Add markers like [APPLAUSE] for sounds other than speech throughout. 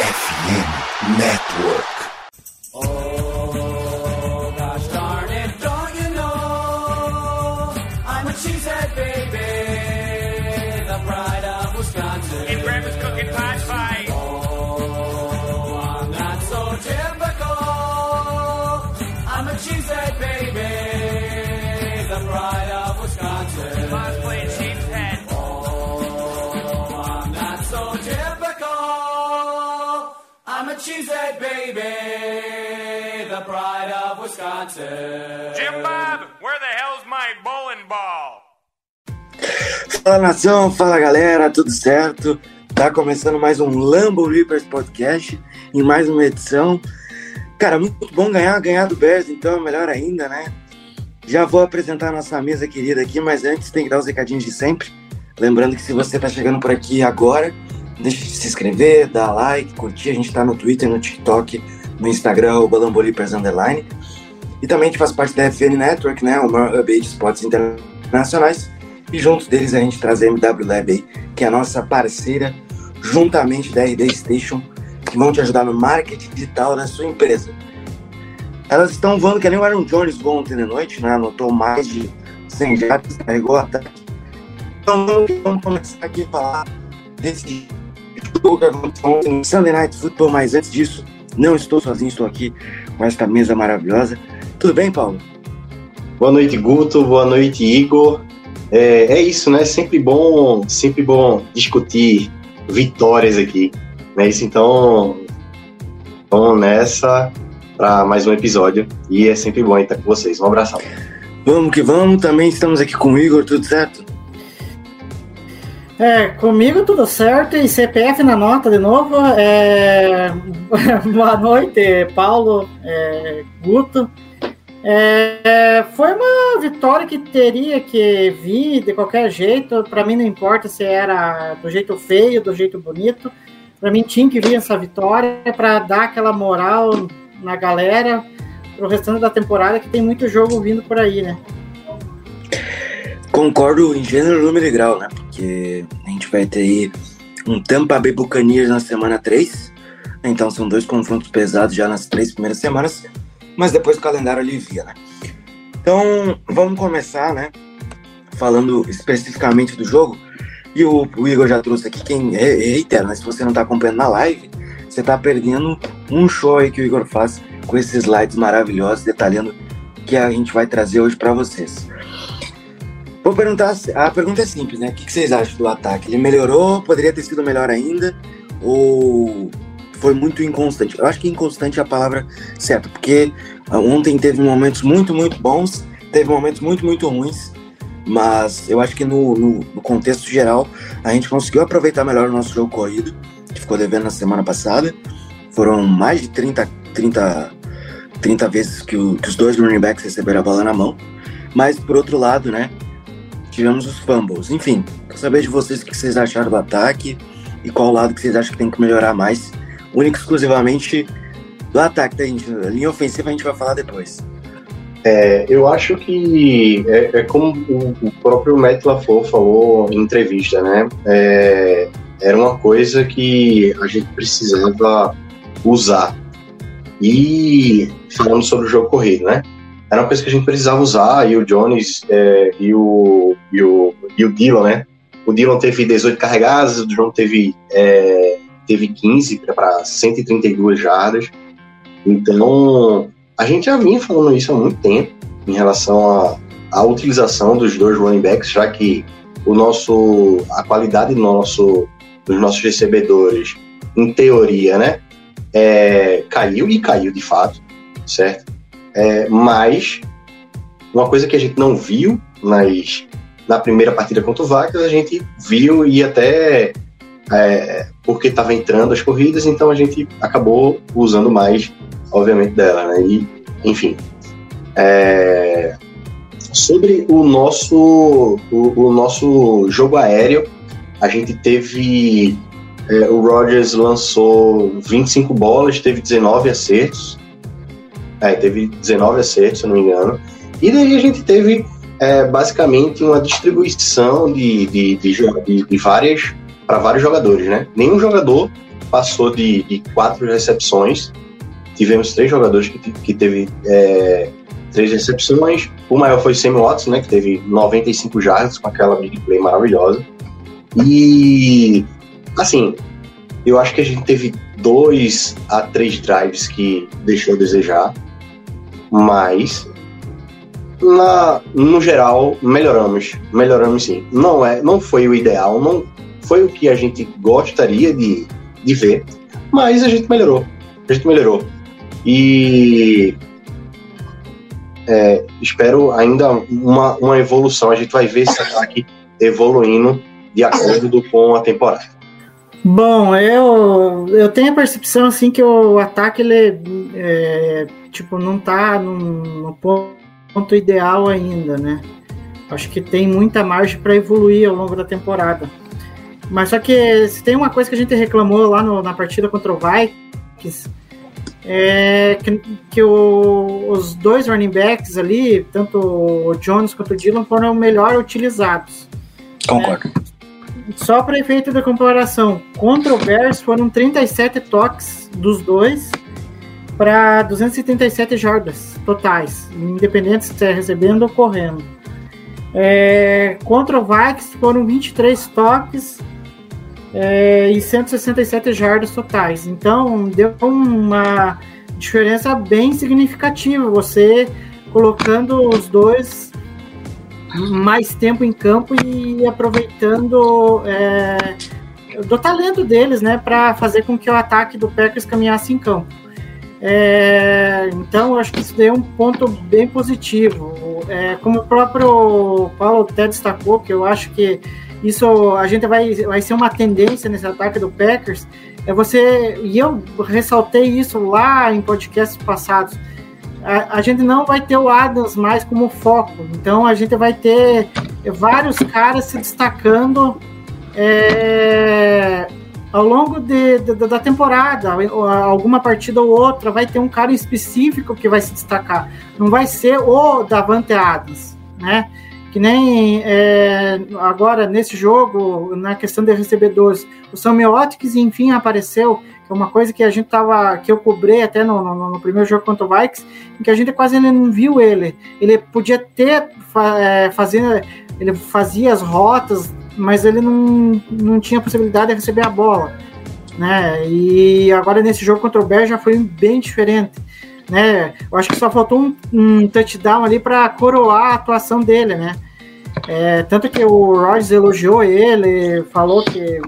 FM Network. A cheesehead baby, the pride of Wisconsin. Jim Bob, where the hell's my bowling ball? Fala nação, fala galera, tudo certo? Tá começando mais um Lambo Reapers Podcast em mais uma edição. Cara, muito bom ganhar, ganhar do Bears, então melhor ainda, né? Já vou apresentar a nossa mesa querida aqui, mas antes tem que dar os recadinhos de sempre. Lembrando que se você tá chegando por aqui agora, deixa de se inscrever, dar like, curtir. A gente tá no Twitter, no TikTok, no Instagram, o Lambo Reapers Underline. E também a gente faz parte da FN Network, né? O maior hub de esportes internacionais. E junto deles a gente traz a MW Lab que é a nossa parceira, juntamente da RD Station, que vão te ajudar no marketing digital da sua empresa. Elas estão voando que nem o Aaron Jones voou ontem de noite, né? Anotou mais de 100 jardas, carregou até. Então vamos começar aqui a falar desse jogo que aconteceu ontem no Sunday Night Football, mas antes disso, não estou sozinho, estou aqui com esta mesa maravilhosa. Tudo bem, Paulo? Boa noite, Guto. Boa noite, Igor. É, é isso, né? Sempre bom, sempre bom discutir vitórias aqui. É isso, então vamos nessa para mais um episódio e é sempre bom estar com vocês. Um abração. Vamos que vamos, também estamos aqui com o Igor, tudo certo? É, comigo tudo certo e CPF na nota de novo. É... [LAUGHS] Boa noite, Paulo, é... Guto. É... Foi uma vitória que teria que vir de qualquer jeito. Para mim não importa se era do jeito feio, do jeito bonito. Para mim tinha que vir essa vitória para dar aquela moral na galera pro restante da temporada que tem muito jogo vindo por aí, né? Concordo em gênero, número e grau, né? Porque a gente vai ter aí um Tampa Bay Buccaneers na semana 3. Então são dois confrontos pesados já nas três primeiras semanas. Mas depois o calendário alivia, né? Então vamos começar, né? Falando especificamente do jogo. E o, o Igor já trouxe aqui, quem reitera, né? Se você não tá acompanhando na live, você tá perdendo um show aí que o Igor faz com esses slides maravilhosos, detalhando que a gente vai trazer hoje para vocês. Vou perguntar, a pergunta é simples, né? O que vocês acham do ataque? Ele melhorou? Poderia ter sido melhor ainda? Ou foi muito inconstante? Eu acho que inconstante é a palavra certa, porque ontem teve momentos muito, muito bons, teve momentos muito, muito ruins, mas eu acho que no, no, no contexto geral a gente conseguiu aproveitar melhor o nosso jogo corrido, que ficou devendo na semana passada. Foram mais de 30, 30, 30 vezes que, o, que os dois running backs receberam a bola na mão. Mas, por outro lado, né, tivemos os fumbles. Enfim, quero saber de vocês o que vocês acharam do ataque e qual lado que vocês acham que tem que melhorar mais. Único exclusivamente do ataque, tá, gente? A linha ofensiva a gente vai falar depois. É, eu acho que é, é como o, o, próprio Matt LaFleur falou em entrevista, né? É, era uma coisa que a gente precisava usar. E falando sobre o jogo corrido, né? Era uma coisa que a gente precisava usar e o Jones é, e, o, e, o, e o Dylan, né? O Dylan teve 18 carregadas, o John teve, é, teve 15 para 132 jardas. Então, a gente já vinha falando isso há muito tempo em relação à utilização dos dois running backs, já que o nosso, a qualidade do nosso, dos nossos recebedores, em teoria, né, é, caiu e caiu de fato, certo? É, mas uma coisa que a gente não viu nas, na primeira partida contra o Vikings, a gente viu e até é, porque estava entrando as corridas, então a gente acabou usando mais, obviamente, dela, né? E, enfim. É, sobre o nosso, o, o, nosso jogo aéreo, a gente teve. É, o Rogers lançou 25 bolas, teve 19 acertos. É, teve 19 acertos, se não me engano. E daí a gente teve é, basicamente uma distribuição de, de, de, de várias para vários jogadores, né? Nenhum jogador passou de, de quatro recepções. Tivemos três jogadores que, que teve é, três recepções. O maior foi o Sammy Watson, né, que teve 95 jardas com aquela big play maravilhosa. E, assim, eu acho que a gente teve dois a três drives que deixou a desejar, mas na, no geral melhoramos, melhoramos sim. Não é, não foi o ideal, não foi o que a gente gostaria de, de ver, mas a gente melhorou, a gente melhorou e é, espero ainda uma, uma evolução. A gente vai ver esse ataque evoluindo de acordo com a temporada. Bom, eu, eu tenho a percepção assim que o ataque ele é, tipo não tá no, ponto ideal ainda, né? Acho que tem muita margem para evoluir ao longo da temporada. Mas só que se tem uma coisa que a gente reclamou lá no, na partida contra o Vikings é que, que o, os dois running backs ali, tanto o Jones quanto o Dillon, foram melhor utilizados. Concordo. É, só para efeito da comparação, contra o Bears foram 37 toques dos dois para 237 jardas totais, independente se estiver recebendo ou correndo. É, contra o Vikings foram 23 toques é, e 167 jardas totais. Então deu uma diferença bem significativa. Você colocando os dois mais tempo em campo e aproveitando é, do talento deles, né, para fazer com que o ataque do Packers caminhasse em campo. É, então, acho que isso daí é um ponto bem positivo. É, como o próprio Paulo até destacou, que eu acho que isso a gente vai, vai ser uma tendência nesse ataque do Packers. É você e eu ressaltei isso lá em podcasts passados a, a, gente não vai ter o Adams mais como foco. Então a gente vai ter vários caras se destacando é, ao longo de, de, da temporada. Alguma partida ou outra vai ter um cara específico que vai se destacar. Não vai ser o Davante Adams, né? Que nem é, agora nesse jogo, na questão de recebedores, o Samuel Otkins enfim apareceu uma coisa que a gente tava, que eu cobrei até no, no, no, primeiro jogo contra o Vikes, em que a gente quase não viu ele. Ele podia ter é, fazer, ele fazia as rotas, mas ele não, não tinha possibilidade de receber a bola, né? E agora nesse jogo contra o Bears já foi bem diferente, né? Eu acho que só faltou um, um touchdown ali para coroar a atuação dele, né? É, tanto que o Rodgers elogiou ele, falou que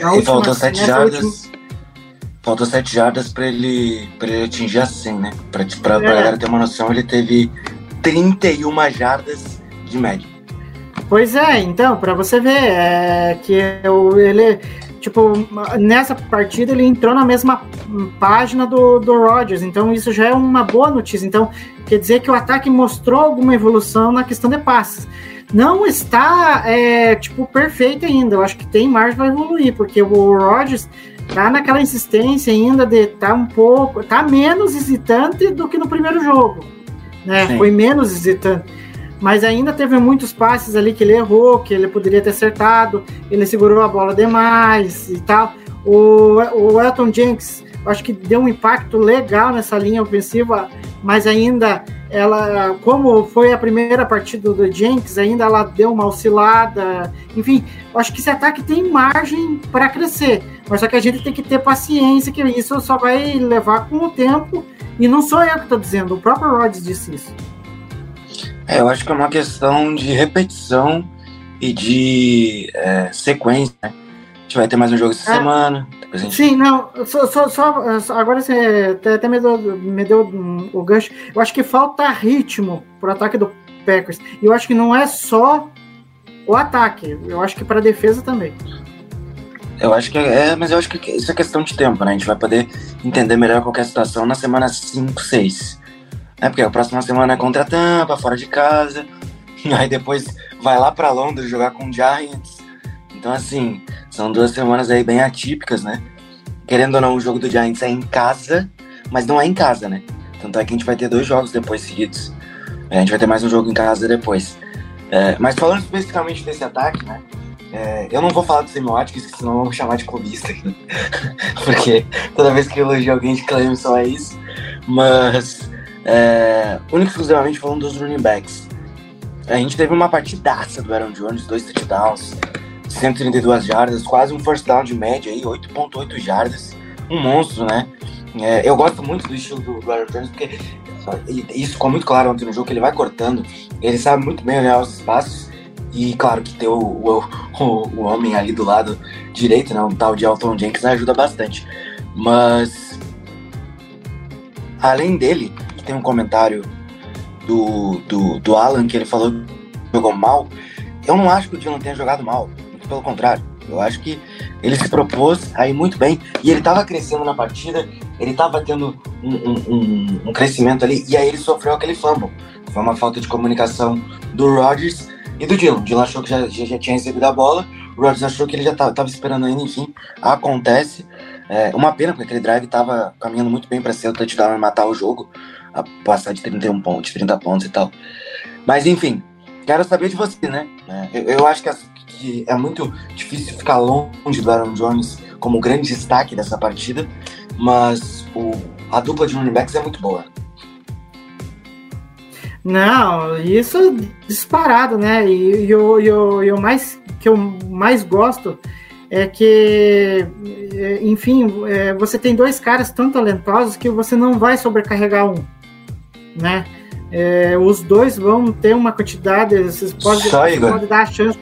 na última, faltou sete jardas. Faltou 7 jardas para ele, pra ele atingir a 100, né? Pra, pra, é. galera ter uma noção, ele teve 31 jardas de média. Pois é, então, para você ver, é, que ele, tipo, nessa partida ele entrou na mesma página do, do Rodgers, então isso já é uma boa notícia. Então, quer dizer que o ataque mostrou alguma evolução na questão de passes. Não está, é, tipo, perfeito ainda, eu acho que tem margem para evoluir, porque o Rodgers tá naquela insistência ainda de tá um pouco, tá menos hesitante do que no primeiro jogo, né? Sim. Foi menos hesitante. Mas ainda teve muitos passes ali que ele errou, que ele poderia ter acertado, ele segurou a bola demais e tal. O, o Elton Jenks, acho que deu um impacto legal nessa linha ofensiva, mas ainda ela, como foi a primeira partida do Jenks, ainda ela deu uma oscilada. Enfim, acho que esse ataque tem margem para crescer, mas só que a gente tem que ter paciência, que isso só vai levar com o tempo. E não sou eu que estou dizendo, o próprio Rodgers disse isso. É, eu acho que é uma questão de repetição e de é, sequência. Né? A gente vai ter mais um jogo essa é. semana, Gente... Sim, não, só, só, só, agora você até me deu, me deu o gancho. Eu acho que falta ritmo pro ataque do Packers. E eu acho que não é só o ataque, eu acho que para defesa também. Eu acho que é, mas eu acho que isso é questão de tempo, né? A gente vai poder entender melhor qualquer situação na semana 5, 6. É porque a próxima semana é contra a Tampa, fora de casa. [LAUGHS] Aí depois vai lá para Londres jogar com o Giants. Então, assim, são duas semanas aí bem atípicas, né? Querendo ou não, o jogo do Giants é em casa, mas não é em casa, né? Tanto é que a gente vai ter dois jogos depois seguidos. A gente vai ter mais um jogo em casa depois. É, mas falando especificamente desse ataque, né? É, eu não vou falar do Sammy Watkins, senão vão chamar de clubista. aqui. [LAUGHS] Porque toda vez que elogio alguém de Clemson é isso. Mas, é, único exclusivamente falando dos running backs. A gente teve uma partidaça do Aaron Jones, dois touchdowns, 132 jardas, quase um first down de média aí, 8.8 jardas. Um monstro, né? É, eu gosto muito do estilo do Aaron Jones, porque isso ficou muito claro ontem no jogo, que ele vai cortando, ele sabe muito bem olhar os espaços, e claro que ter o, o, o, homem ali do lado direito, né, um tal de Alton Jenkins, ajuda bastante. Mas, além dele, tem um comentário do, do, do Alan, que ele falou que jogou mal, eu não acho que o Dylan tenha jogado mal, muito pelo contrário. Eu acho que ele se propôs aí muito bem e ele estava crescendo na partida, ele estava tendo um, um, um, crescimento ali e aí ele sofreu aquele fumble. Foi uma falta de comunicação do Rodgers e do Dylan. O Dylan achou que já, já, tinha recebido a bola, o Rodgers achou que ele já estava esperando ainda, enfim, acontece. É, uma pena, porque aquele drive estava caminhando muito bem para ser o touchdown e matar o jogo, a passar de 31 pontos, de 30 pontos e tal. Mas enfim, quero saber de você, né? Eu, eu acho que as, que é muito difícil ficar longe do Aaron Jones como grande destaque dessa partida, mas o, a dupla de running backs é muito boa. Não, isso é disparado, né? E, e, o, e, o, e o mais que eu mais gosto é que, enfim, é, você tem dois caras tão talentosos que você não vai sobrecarregar um, né? É, os dois vão ter uma quantidade, vocês podem, Só, Igor. pode dar a chance.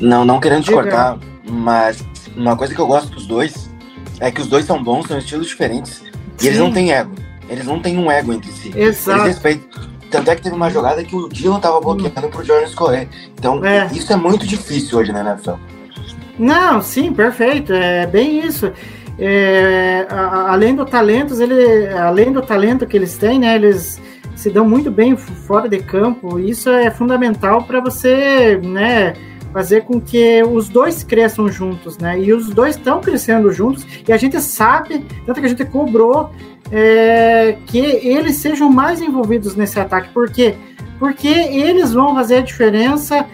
Não, não querendo te cortar, mas uma coisa que eu gosto dos dois é que os dois são bons, são estilos diferentes. E eles não têm ego. Eles não têm um ego entre si. Exato. Eles respeitam. Tanto é que teve uma jogada que o Dylan tava bloqueando pro Jones correr. Então, É. isso é muito difícil hoje na NFL. Não, sim, perfeito. É bem isso. É, a- além do talentos, ele, além do talento que eles têm, né? Eles se dão muito bem fora de campo. Isso é fundamental para você, né? Fazer com que os dois cresçam juntos, né? E os dois estão crescendo juntos. E a gente sabe, tanto que a gente cobrou é, que eles sejam mais envolvidos nesse ataque. Por quê? Porque eles vão fazer a diferença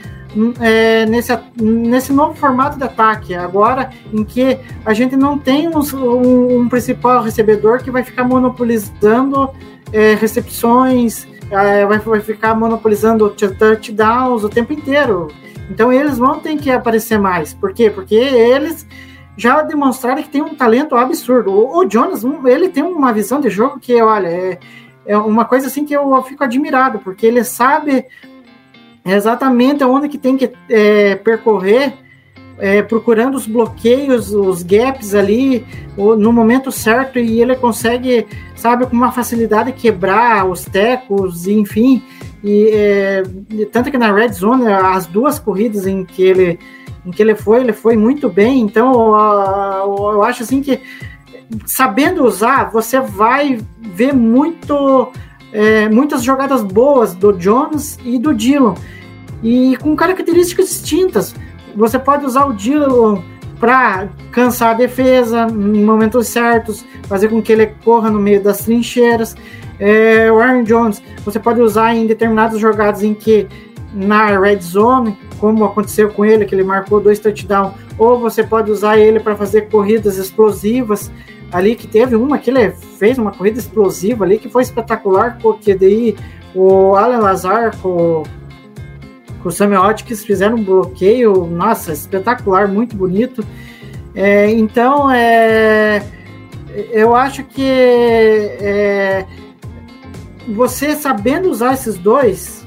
é, nesse, nesse novo formato de ataque, agora em que a gente não tem um, um- um principal recebedor que vai ficar monopolizando é, recepções, é, vai, vai ficar monopolizando touchdowns o tempo inteiro. Então eles vão ter que aparecer mais. Por quê? Porque eles já demonstraram que tem um talento absurdo. O, o Jonas, ele tem uma visão de jogo que, olha, é, é uma coisa assim que eu fico admirado, porque ele sabe exatamente onde que tem que é, percorrer, é, procurando os bloqueios, os gaps ali no momento certo e ele consegue, sabe, com uma facilidade quebrar os tecos, enfim. E é, tanto que na red zone as duas corridas em que ele em que ele foi, ele foi muito bem. Então eu acho assim que sabendo usar, você vai ver muito é, muitas jogadas boas do Jones e do Dillon e com características distintas. Você pode usar o Dillon para cansar a defesa em momentos certos, fazer com que ele corra no meio das trincheiras. É, o Aaron Jones, você pode usar em determinadas jogadas em que na red zone, como aconteceu com ele, que ele marcou dois touchdowns, ou você pode usar ele para fazer corridas explosivas ali que teve uma que ele fez uma corrida explosiva ali que foi espetacular, porque daí o Alan Lazar com, o Samuel Watkins fizeram um bloqueio, nossa, espetacular, muito bonito. É, então, é, eu acho que é, você sabendo usar esses dois,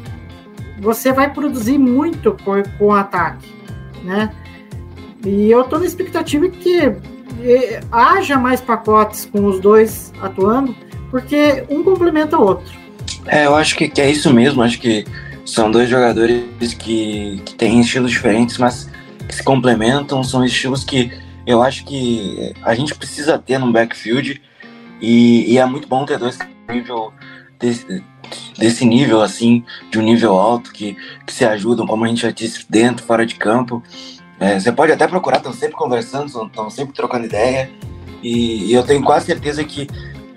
você vai produzir muito com, com ataque, né? E eu tô na expectativa que haja mais pacotes com os dois atuando, porque um complementa o outro. É, eu acho que, que é isso mesmo. Acho que são dois jogadores que, que têm estilos diferentes, mas que se complementam. São estilos que eu acho que a gente precisa ter no backfield. E, e é muito bom ter dois nível desse, desse nível, assim, de um nível alto, que, que se ajudam, como a gente já disse, dentro, fora de campo. É, você pode até procurar, estão sempre conversando, estão sempre trocando ideia. E, e eu tenho quase certeza que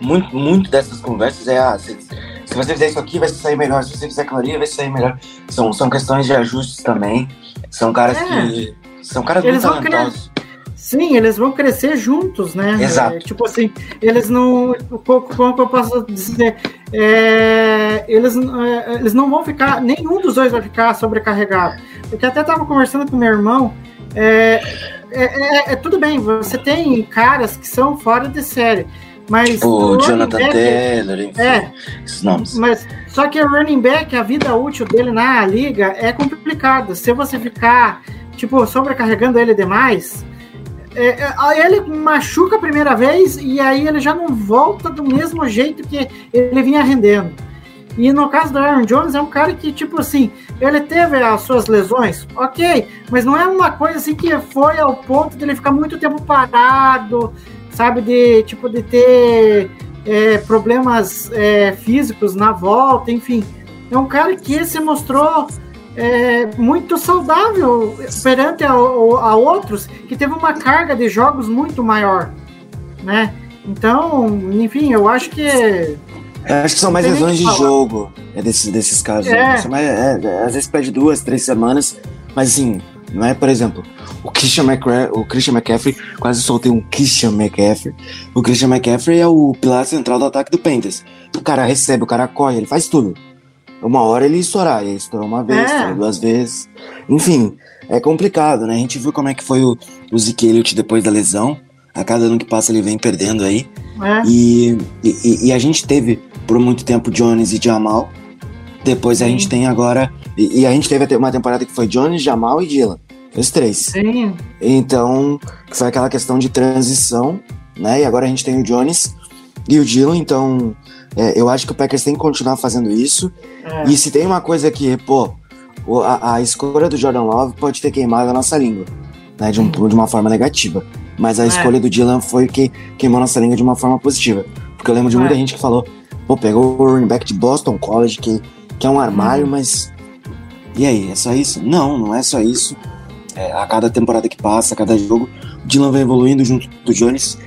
muito, muito dessas conversas é ah, se, se você fizer isso aqui vai sair melhor, se você fizer aquilo ali vai sair melhor. São, são questões de ajustes também. São caras É. que São caras Eles muito talentosos. Sim, eles vão crescer juntos, né? Exato. É, tipo assim, eles não. Como, como eu posso dizer? É, eles, é, eles não vão ficar. Nenhum dos dois vai ficar sobrecarregado. Porque até tava conversando com meu irmão. É, é, é- é tudo bem, você tem caras que são fora de série. Mas. O Jonathan back- Taylor, enfim, É, esses nomes. mas só que o running back, a vida útil dele na liga é complicada. Se você ficar, tipo, sobrecarregando ele demais, é, é, ele machuca a primeira vez e aí ele já não volta do mesmo jeito que ele vinha rendendo. E no caso do Aaron Jones, é um cara que, tipo assim, ele teve as suas lesões, ok, mas não é uma coisa assim que foi ao ponto dele ficar muito tempo parado, sabe, de, tipo, de ter é, problemas é, físicos na volta, enfim. É um cara que se mostrou é, muito saudável perante a, a outros que teve uma carga de jogos muito maior, né? Então, enfim, eu acho que Eu acho que são mais lesões de falar. jogo é desses, desses casos. É. né? São mais- é, é, às vezes perde duas, três semanas, mas assim, não é, por exemplo, o Christian, McCra o Christian McCaffrey, quase soltei um Christian McCaffrey. O Christian McCaffrey é o pilar central do ataque do Panthers. O cara recebe, o cara corre, ele faz tudo. Uma hora ele estourar, ele estourou uma vez, É. estourou duas vezes. Enfim, é complicado, né? A gente viu como é que foi o, o Zeke Elliott depois da lesão. A cada ano que passa ele vem perdendo aí. é, E, e, e a gente teve por muito tempo Jones e Jamal. Depois a Sim. gente tem agora. E, e a gente teve até uma temporada que foi Jones, Jamal e Dylan. Os três. sim, Então, foi aquela questão de transição, né? E agora a gente tem o Jones e o Dylan. Então, é, eu acho que o Packers tem que continuar fazendo isso. é, E se tem uma coisa que, pô, a, a escolha do Jordan Love pode ter queimado a nossa língua, né? De, um, de uma forma negativa. Mas a É. escolha do Dylan foi que queimou nossa língua de uma forma positiva. Porque eu lembro de muita É. gente que falou, pô, pegou o running back de Boston College, que, que é um armário, Uhum. mas. E aí, é só isso? Não, não é só isso. É, a cada temporada que passa, a cada jogo, o Dylan vai evoluindo junto do Jones.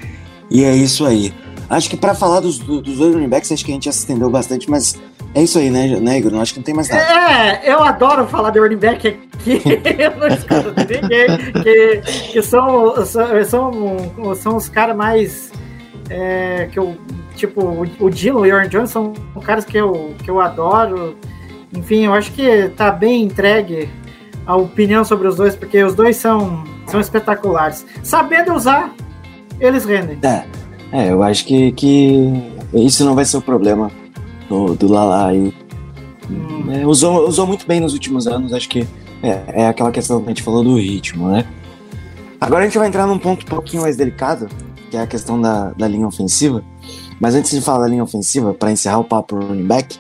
E é isso aí. Acho que pra falar dos, do- dos dois running backs, acho que a gente já se estendeu bastante, mas é isso aí, né, né Igor? Acho que não tem mais nada. É, eu adoro falar de running back aqui, [LAUGHS] eu não escuto de ninguém, que, que são, são, são, são os caras mais. é, que eu, tipo, o- o Dylan e o Aaron Jones são caras que eu, que eu adoro. Enfim, eu acho que tá bem entregue a opinião sobre os dois, porque os dois são, são espetaculares. Sabendo usar, eles rendem. É, é eu acho que, que isso não vai ser o problema do, do Lala aí. Hum, É, usou, usou muito bem nos últimos anos, acho que é, é aquela questão que a gente falou do ritmo, né? Agora a gente vai entrar num ponto um pouquinho mais delicado, que é a questão da, da linha ofensiva. Mas antes de falar da linha ofensiva, para encerrar o papo running back,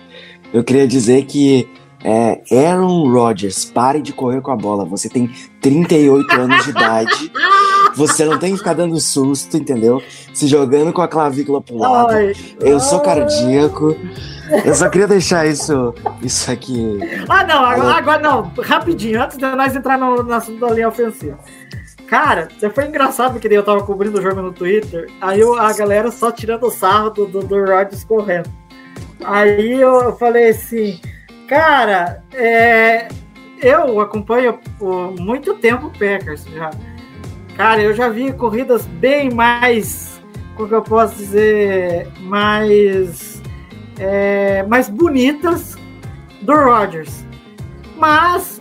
eu queria dizer que é, Aaron Rodgers, pare de correr com a bola. Você tem 38 anos de idade. [LAUGHS] Você não tem que ficar dando susto, entendeu? Se jogando com a clavícula pro lado. Ai, Eu sou cardíaco. Eu só queria deixar isso, isso aqui. Ah, não, agora, agora não, rapidinho, antes de nós entrar no, no assunto da linha ofensiva. Cara, foi engraçado porque daí eu tava cobrindo o jogo no Twitter, aí eu- a galera só tirando o sarro do, do, do Rodgers correndo. Aí eu falei assim, cara, é, eu acompanho por muito tempo o Packers já. Cara, eu já vi corridas bem mais, como que eu posso dizer, mais, é, mais bonitas do Rodgers. Mas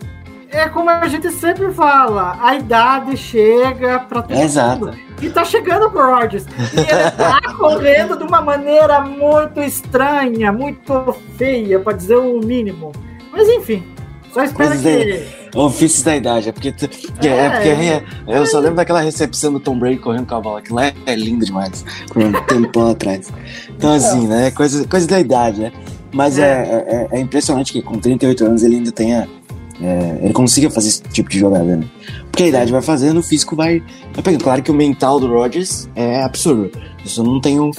é como a gente sempre fala, a idade chega para todo Exato. mundo. E tá chegando pro Rodgers. E ele tá [LAUGHS] correndo de uma maneira muito estranha, muito feia, para dizer o mínimo. Mas enfim, só espero Coisas que. Ofícios da idade, é porque, é, É. porque é- eu só lembro daquela recepção do Tom Brady correndo com a bola, que lá é, é lindo demais, por um tempão atrás. Então, assim, né, coisa, coisa da idade, né? Mas é. É, é impressionante que com 38 anos ele ainda tenha. é, ele consiga fazer esse tipo de jogada, né? Porque a idade vai fazendo, o físico vai, vai pegando. Claro que o mental do Rodgers é absurdo. Isso eu não tenho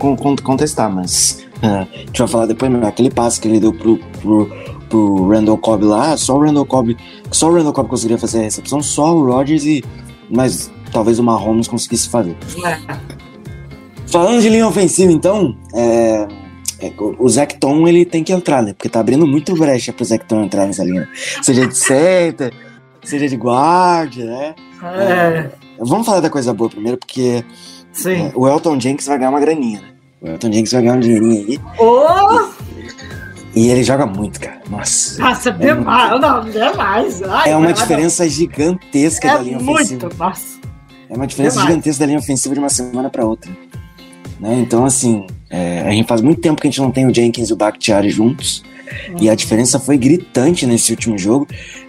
como con- contestar, mas ah, a gente vai falar depois, mas aquele passe que ele deu pro, pro, pro Randall Cobb lá, só o Randall Cobb, só o Randall Cobb conseguiria fazer a recepção, só o Rodgers e. Mas talvez o Mahomes conseguisse fazer. É. Falando de linha ofensiva, então, é, é, o Tom ele tem que entrar, né? Porque tá abrindo muito brecha pro Zach Tom entrar nessa linha. Seja de center, seja de guarda, né? É, Vamos falar da coisa boa primeiro, porque sim. é, o Elton Jenks vai ganhar uma graninha, né? O Elton Jenks vai ganhar um dinheirinho aí. Ô, E ele joga muito, cara. Nossa. nossa, demais. Não, demais. Ai, É uma não, diferença gigantesca É da linha ofensiva. muito, nossa. É uma diferença Demais. gigantesca da linha ofensiva de uma semana para outra. Né? Então, assim, é, a gente faz muito tempo que a gente não tem o Jenkins e o Bakhtiari juntos. E a diferença foi gritante nesse último jogo,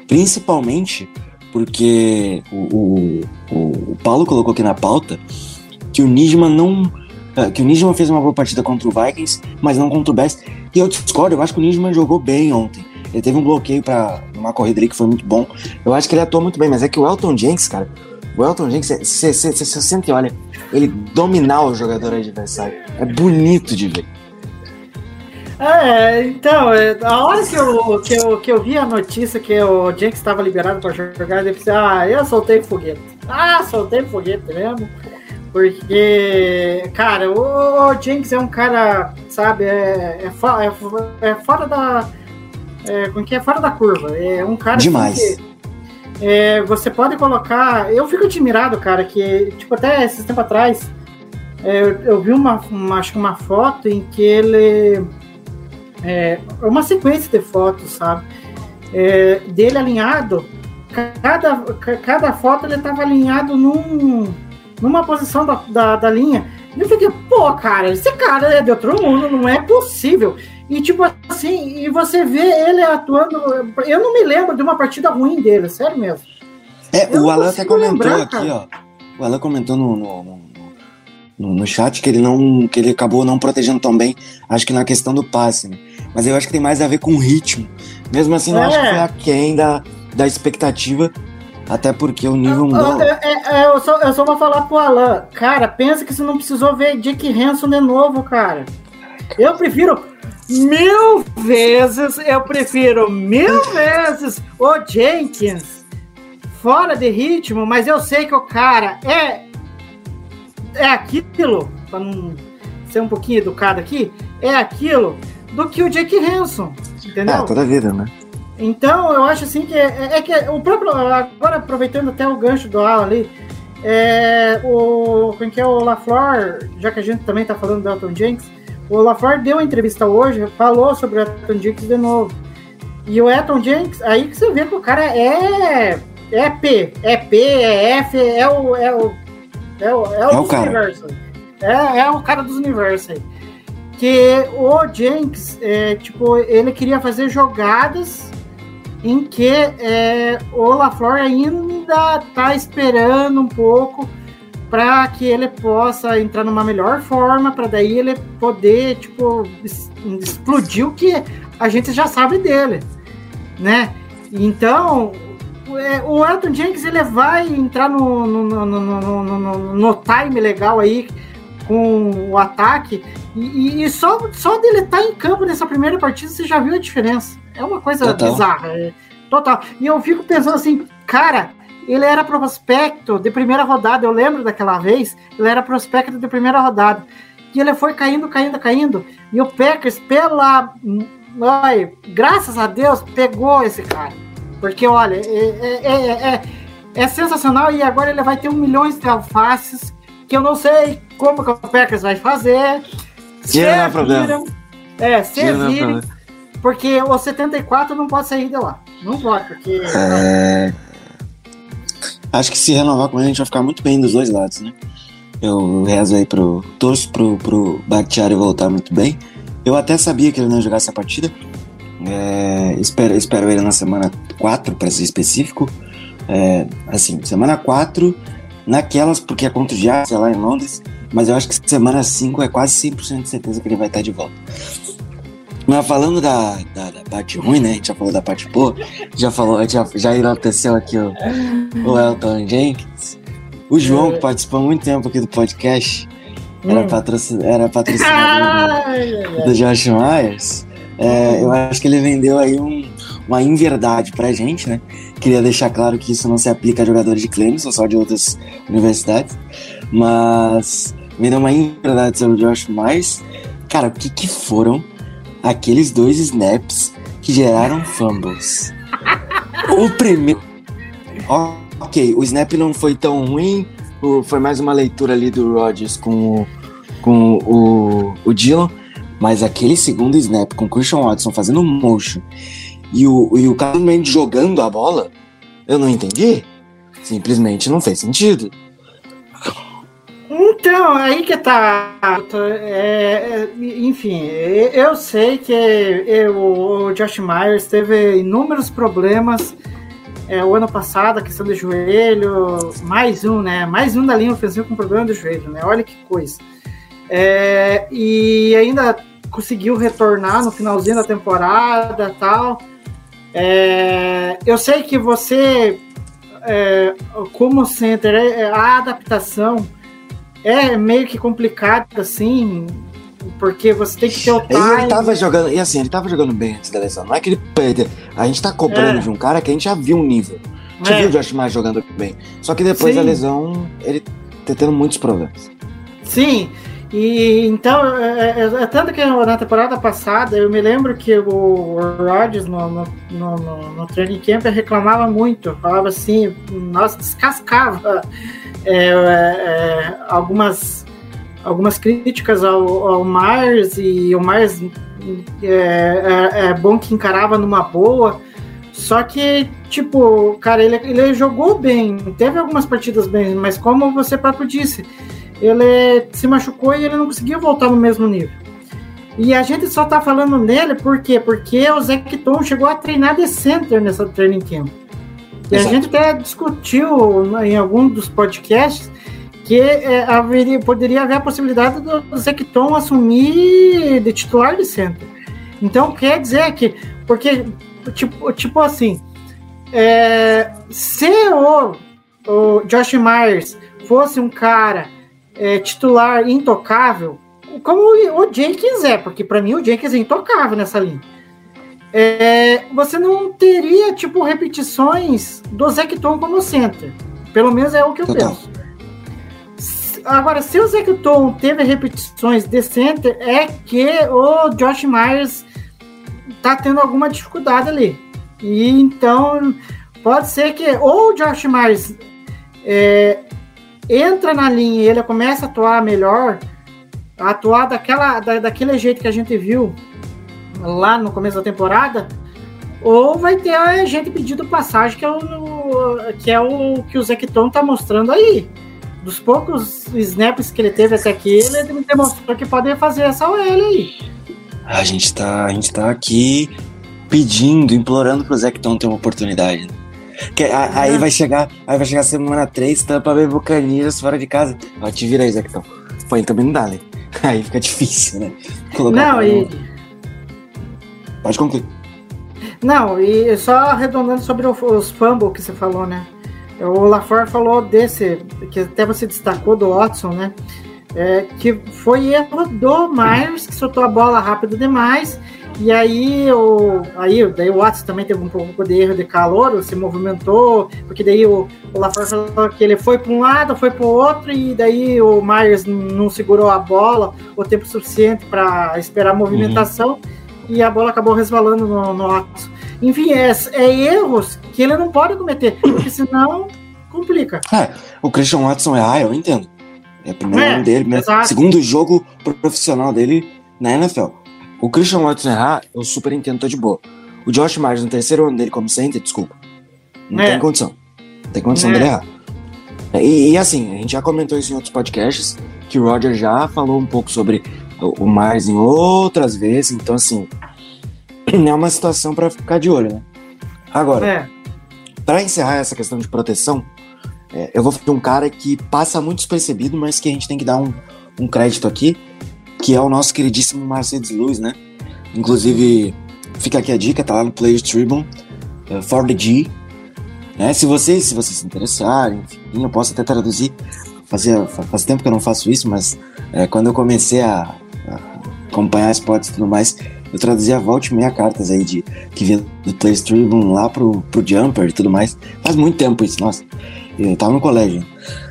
principalmente porque o, o, o, o Paulo colocou aqui na pauta que o Nijman não. É, Que o Nijman fez uma boa partida contra o Vikings, mas não contra o Bears. E eu discordo, eu acho que o Nijman jogou bem ontem. Ele teve um bloqueio para uma corrida ali que foi muito bom. Eu acho que ele atuou muito bem, mas é que o Elton Jenks, cara, o Elton Jenks, você sente, olha, ele dominar o jogador adversário. É bonito de ver. É, então, é, a hora que eu, que, eu, que eu vi a notícia que o Jenks estava liberado para jogar, eu pensei, ah, eu soltei foguete. Ah, soltei foguete mesmo. Porque, cara, o, o Jenks é um cara, sabe, é, é, fo- é, é fora da. É, como que é? Fora da curva. É um cara assim, Demais. que, é, você pode colocar. Eu fico admirado, cara, que, tipo, até esses tempo atrás, é, eu, eu vi uma, uma, acho que uma foto em que ele. É, uma sequência de fotos, sabe? É, dele alinhado. Cada, ca- cada foto ele tava alinhado num, numa posição da, da, da linha. E eu fiquei, pô, cara, esse cara é de outro mundo, não é possível. E tipo assim, e você vê ele atuando. Eu não me lembro de uma partida ruim dele, sério mesmo. É, Eu o não Alan até comentou lembrar, aqui, ó. O Alan comentou no, no, no, no- chat que ele não. que ele acabou não protegendo tão bem, acho que na questão do passe, né? Mas eu acho que tem mais a ver com o ritmo. Mesmo assim, eu É. acho que foi aquém da, da expectativa. Até porque o nível mudou. É, é, é, eu, só, eu só vou falar pro Alan, cara, pensa que você não precisou ver Dick Hanson de novo, cara. Eu prefiro mil vezes, eu prefiro mil [LAUGHS] vezes o Jenkins fora de ritmo, mas eu sei que o cara é é aquilo, pra não ser um pouquinho educado aqui, é aquilo do que o Jake Hanson, entendeu? É, toda vida, né? Então, eu acho assim que é, é que o próprio. Agora, aproveitando até o gancho do Alan ali, é, o. Quem que é o LaFleur, já que a gente também tá falando do Elton Jenks, o LaFleur deu uma entrevista hoje, falou sobre o Elton Jenks de novo. E o Elton Jenks, aí que você vê que o cara é. É P, é P, é F, é o. É o, é o, é o, É o universos. É, é o cara dos universos aí que o Jenks, é, tipo, ele queria fazer jogadas em que é, o LaFleur ainda tá esperando um pouco para que ele possa entrar numa melhor forma, para daí ele poder, tipo, explodir o que a gente já sabe dele, né? Então, é, o Elton Jenkins ele vai entrar no, no, no, no, time legal aí com o ataque e, e- só, só dele estar em campo nessa primeira partida você já viu a diferença. É uma coisa Total. bizarra. é, total. E eu fico pensando assim, cara, ele era prospecto de primeira rodada. Eu lembro daquela vez, ele era prospecto de primeira rodada. E ele foi caindo, caindo, caindo. E o Packers, pela. Olha, graças a Deus, pegou esse cara. Porque, olha, é, é, é, é- é sensacional. E agora ele vai ter um milhão de alfaces. Que eu não sei como que o Packers vai fazer. Não é Se problema. É, se é virem. Porque o 74 não pode sair de lá. Não pode, porque. É, Acho que se renovar com ele, a gente vai ficar muito bem dos dois lados, né? Eu rezo aí pro. torço pro, pro Bakhtiari voltar muito bem. Eu até sabia que ele não ia jogar essa partida. É, espero, espero ele na semana 4, para ser específico. É, assim, semana 4, naquelas, porque é contra o Jazz, é lá em Londres. Mas eu acho que semana 5 é quase 100% de certeza que ele vai estar de volta. Mas falando da, da, da parte ruim, né? A gente já falou da parte boa. Já falou, já, já enalteceu aqui o, o Elton Jenkins. O João, que participou há muito tempo aqui do podcast, era, Hum. patrocin, era patrocinador [LAUGHS] do, do Josh Myers. É, eu acho que ele vendeu aí um- uma inverdade pra gente, né? Queria deixar claro que isso não se aplica a jogadores de Clemson, só de outras universidades. Mas vendeu uma inverdade sobre o Josh Myers. Cara, o que, que foram aqueles dois snaps que geraram fumbles? O primeiro. Ok, o snap não foi tão ruim, foi mais uma leitura ali do Rodgers com, o- com o, o Dylan, mas aquele segundo snap com o Christian Watson fazendo motion e o, e o Carlos Mendes jogando a bola, eu não entendi. Simplesmente não fez sentido. Então, aí que tá. É, é, enfim, eu sei que eu- o Josh Myers teve inúmeros problemas é, o ano passado, a questão do joelho, mais um, né? Mais um da linha ofensiva com problema do joelho, né? Olha que coisa. É, e ainda conseguiu retornar no finalzinho da temporada tal. É, eu sei que você, é, como center, é, a adaptação é meio que complicado, assim, porque você tem que ter o E ele time. tava jogando, e assim, ele tava jogando bem antes da lesão. Não é que ele perde. A gente tá cobrando É. de um cara que a gente já viu um nível. A gente É. viu o Josh Myers jogando bem. Só que depois Sim. da lesão, ele tá tendo muitos problemas. Sim, e então, é, é- é tanto que na temporada passada, eu me lembro que o Rodgers no, no, no, no, no training camp reclamava muito, falava assim, nossa, descascava é, é, algumas, algumas críticas ao, ao Myers, e o Myers é, é, é bom que encarava numa boa, só que, tipo, cara, ele, ele jogou bem, teve algumas partidas bem, mas como você próprio disse, ele se machucou e ele não conseguiu voltar no mesmo nível. E a gente só tá falando nele por quê? Porque o Zecton chegou a treinar de center nessa training camp. E Exato. a gente até discutiu né, em algum dos podcasts que é, haveria, poderia haver a possibilidade do Zecton assumir de titular de center. Então quer dizer que, porque, tipo, tipo assim, é, se o, o Josh Myers fosse um cara é, titular intocável, como o o Jenkins é, porque para mim o Jenkins é intocável nessa linha. É, você não teria, tipo, repetições do Zecton como center. Pelo menos é o que eu Total. penso. Agora, se o Zecton teve repetições de center, é que o Josh Myers tá tendo alguma dificuldade ali. E então, pode ser que ou o Josh Myers é, entra na linha e ele começa a atuar melhor, a atuar daquela, da, daquele jeito que a gente viu lá no começo da temporada, ou vai ter a gente pedindo passagem, que é o, que, é o que o Zecton tá mostrando aí. Dos poucos snaps que ele teve até aqui, ele demonstrou que pode fazer essa OL aí. A gente tá, a gente tá aqui pedindo, implorando pro Zecton ter uma oportunidade. Que, a- aí vai chegar, aí vai chegar semana 3, Tampa Bay Buccaneers fora de casa. Ó, te vira aí, Zecton. Pô, aí também não dá, né? Aí fica difícil, né? Colocar Não, e, Pode concluir. Não, e só arredondando sobre os fumbles que você falou, né? O LaFleur falou desse, que até você destacou do Watson, né? É, que foi erro do Myers, que soltou a bola rápido demais. E aí o, aí, daí o Watson também teve um pouco de erro de calor, se movimentou, porque daí o, o LaFleur falou que ele foi para um lado, foi para o outro, e daí o Myers não segurou a bola o tempo suficiente para esperar a movimentação, e a bola acabou resvalando no, no Watson. Enfim, é, é erros que ele não pode cometer, porque senão complica. É, o Christian Watson errar, eu entendo. É o primeiro É, ano dele, primeiro- exato. segundo jogo profissional dele na NFL. O Christian Watson errar, eu super entendo, tô de boa. O Josh Myers no terceiro ano dele como center, desculpa. Não É. tem condição. Não tem condição É. dele errar. E, e assim, a gente já comentou isso em outros podcasts, que o Roger já falou um pouco sobre o, Myers em outras vezes, então assim, [CLEARS THROAT] é uma situação pra ficar de olho, né? Agora, É, Pra encerrar essa questão de proteção, é, eu vou falar de um cara que passa muito despercebido, mas que a gente tem que dar um, um crédito aqui, que é o nosso queridíssimo Mercedes Lewis, né? Inclusive, fica aqui a dica, tá lá no Players Tribune, é, For the G. Né? Se vocês se vocês se interessarem, enfim, eu posso até traduzir. Fazia, fa- faz tempo que eu não faço isso, mas é, quando eu comecei a acompanhar esportes e tudo mais, eu traduzia volte e meia cartas aí de que vinha do Players lá pro, pro Jumper e tudo mais. Faz muito tempo isso, nossa. Eu tava no colégio.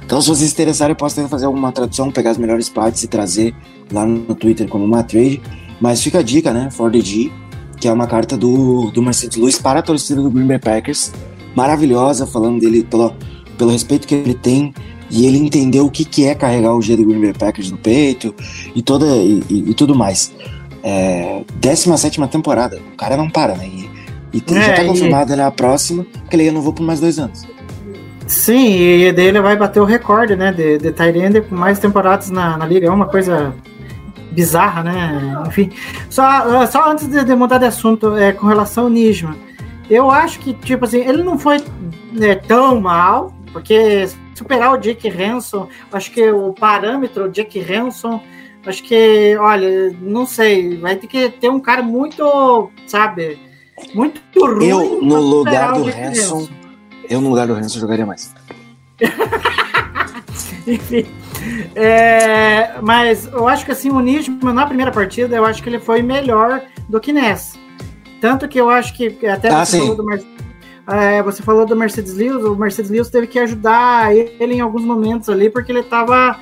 Então, se vocês interessarem, eu posso tentar fazer alguma tradução, pegar as melhores partes e trazer lá no Twitter como uma trade. Mas fica a dica, né? For the G, que é uma carta do, do Mercedes Lewis para a torcida do Green Bay Packers. maravilhosa falando dele pelo, pelo respeito que ele tem e ele entendeu o que, que é carregar o G do Green Bay Packers no peito e, toda, e, e, e tudo mais. É, 17 temporada, o cara não para, né? E, e tem- já É, tá confirmado né, a próxima, que ele renovou por mais dois anos. Sim, e daí ele vai bater o recorde, né? De, de Tyrande com mais temporadas na, na liga. É uma coisa bizarra, né? Enfim. Só, ah, só antes de, de mudar de assunto, é, com relação ao Nisman. Eu acho que, tipo assim, ele não foi né, tão mal, porque superar o Jake Hanson, acho que o parâmetro Jake Hanson, acho que, olha, não sei, vai ter que ter um cara muito, sabe, muito ruim. Eu, no lugar do Hanson, eu no lugar do Hanson jogaria mais. [LAUGHS] Enfim. É, mas eu acho que assim, o Nisman na primeira partida, eu acho que ele foi melhor do que nessa. Tanto que eu acho que até Ah, sim. falou do Mer- é, você falou do Mercedes Lewis, o Mercedes Lewis teve que ajudar ele em alguns momentos ali, porque ele estava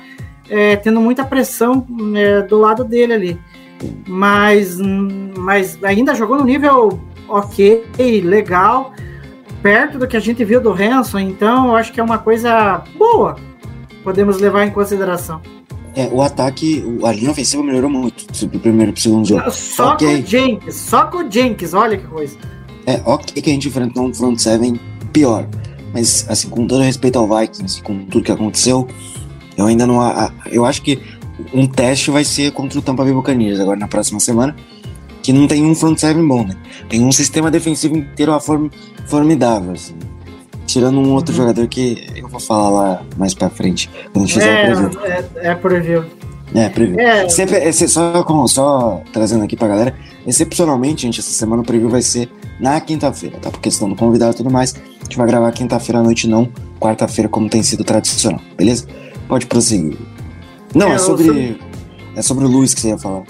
tendo muita pressão é, do lado dele ali. Mas, mas ainda jogou no nível ok, legal, perto do que a gente viu do Hanson, então eu acho que é uma coisa boa. Podemos levar em consideração. É, o ataque, o- a linha ofensiva melhorou muito do primeiro pro segundo jogo. Só com o Jenkins, só com o Jenkins, olha que coisa. É, ok que a gente enfrentou um front seven pior. Mas, assim, com todo respeito ao Vikings, com tudo que aconteceu, eu ainda não. Eu acho que um teste vai ser contra o Tampa Bay Buccaneers agora na próxima semana, que não tem um front seven bom, né? Tem um sistema defensivo inteiro a form, formidável, assim. Tirando um outro Uhum. jogador que eu vou falar lá mais pra frente, quando a gente fizer o É, preview. é, é preview. É, preview. É, Sempre, esse- só, com- só trazendo aqui pra galera, excepcionalmente, gente, essa semana o preview vai ser na quinta-feira, tá? Por questão do convidado e tudo mais. A gente vai gravar quinta-feira à noite, não quarta-feira, como tem sido tradicional, beleza? Pode prosseguir. Não, É, é, sobre. sou- É sobre o Luiz que você ia falar.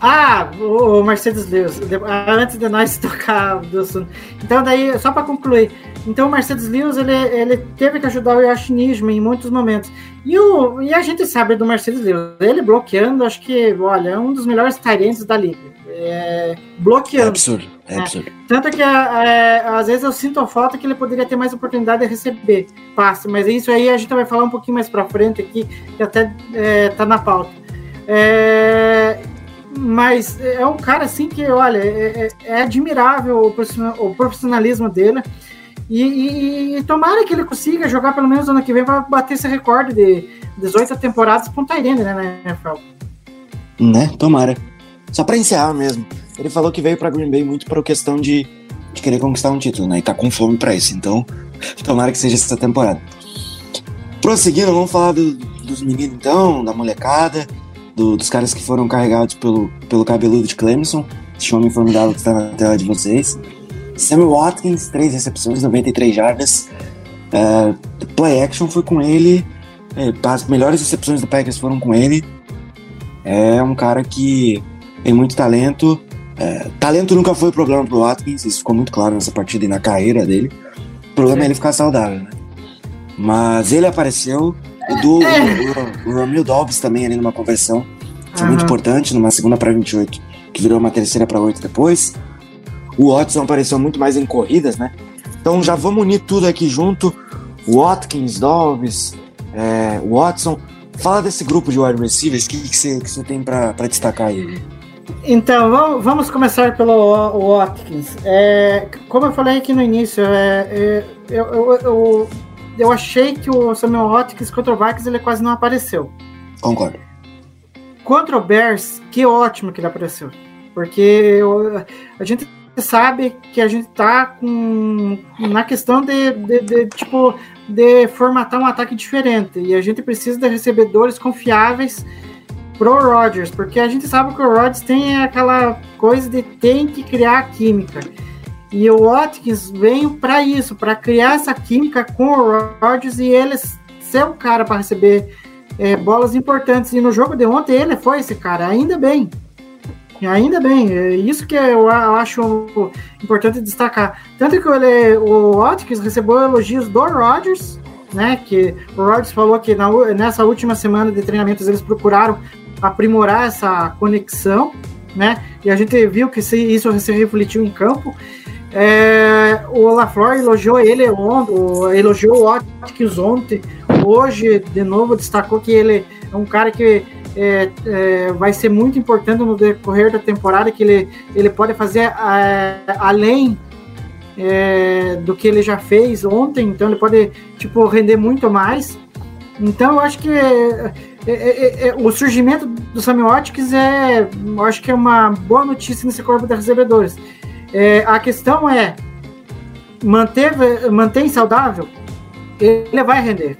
Ah, o Mercedes Lewis, ah, antes de nós [LAUGHS] tocar do assunto. Então, daí, só para concluir. Então, o Mercedes Lewis, ele, ele teve que ajudar o Yoshi Nisman em muitos momentos. E, o, e a gente sabe do Mercedes Lewis. Ele bloqueando, acho que, olha, é um dos melhores talentos da liga. É, É bloqueando. absurdo, é, É. absurdo. Tanto que é, às vezes eu sinto a falta que ele poderia ter mais oportunidade de receber passe, mas isso aí a gente vai falar um pouquinho mais pra frente aqui, que até é, tá na pauta. É, mas é um cara assim que, olha, é, é- é admirável o profissional- o profissionalismo dele. E, e- e tomara que ele consiga jogar pelo menos ano que vem para bater esse recorde de 18 temporadas com o Tyrande, né, NFL. Né? Tomara. Só pra encerrar mesmo. Ele falou que veio pra Green Bay muito por questão de, de querer conquistar um título, né? E tá com fome pra isso. Então, [LAUGHS] tomara que seja essa temporada. Prosseguindo, vamos falar do- dos meninos então, da molecada, do- dos caras que foram carregados pelo, pelo cabeludo de Clemson. Esse homem formidável que está na tela de vocês. Samuel Watkins, três recepções, 93 jardas. É, play action foi com ele. É, as melhores recepções do Packers foram com ele. É um cara que tem muito talento. É, talento nunca foi o problema pro Watkins, isso ficou muito claro nessa partida e na carreira dele. O problema Sim. é ele ficar saudável, né? Mas ele apareceu. O, do, É. o, o Romeo Dobbs também ali numa conversão. Foi muito Aham. importante, numa segunda para 28, que virou uma terceira para 8 depois. O Watson apareceu muito mais em corridas, né? Então já vamos unir tudo aqui junto. Watkins, Dobbs, é, Watson. Fala desse grupo de wide receivers, o que, que, você, que você tem para destacar aí? Então, vamos, começar pelo O- Watkins. É, como eu falei aqui no início, é, é, eu, eu, eu, eu achei que o Samuel Watkins contra o Vikings ele quase não apareceu. Concordo. Contra o Bears, que ótimo que ele apareceu. Porque eu- a gente sabe que a gente tá com na questão de, de, de, tipo de formatar um ataque diferente e a gente precisa de recebedores confiáveis pro Rodgers, porque a gente sabe que o Rodgers tem aquela coisa de tem que criar química. E o Watkins veio para isso, para criar essa química com o Rodgers e ele ser o cara para receber é, bolas importantes. E no jogo de ontem ele foi esse cara, ainda bem. Ainda bem, é isso que eu acho importante destacar. Tanto que ele, o Watkins recebeu elogios do Rodgers, né? Que o Rodgers falou que na nessa última semana de treinamentos eles procuraram aprimorar essa conexão, né? E a gente viu que isso se refletiu em campo. É, o LaFleur elogiou ele ontem, elogiou o Watkins ontem. Hoje, de novo, destacou que ele é um cara que é, é, vai ser muito importante no decorrer da temporada, que ele, ele pode fazer é, além é, do que ele já fez ontem, então ele pode tipo, render muito mais. Então eu acho que é, é, o surgimento do Sammy Watkins é, acho que é uma boa notícia nesse corpo de recebedores. A questão é manter, mantém saudável, ele vai render.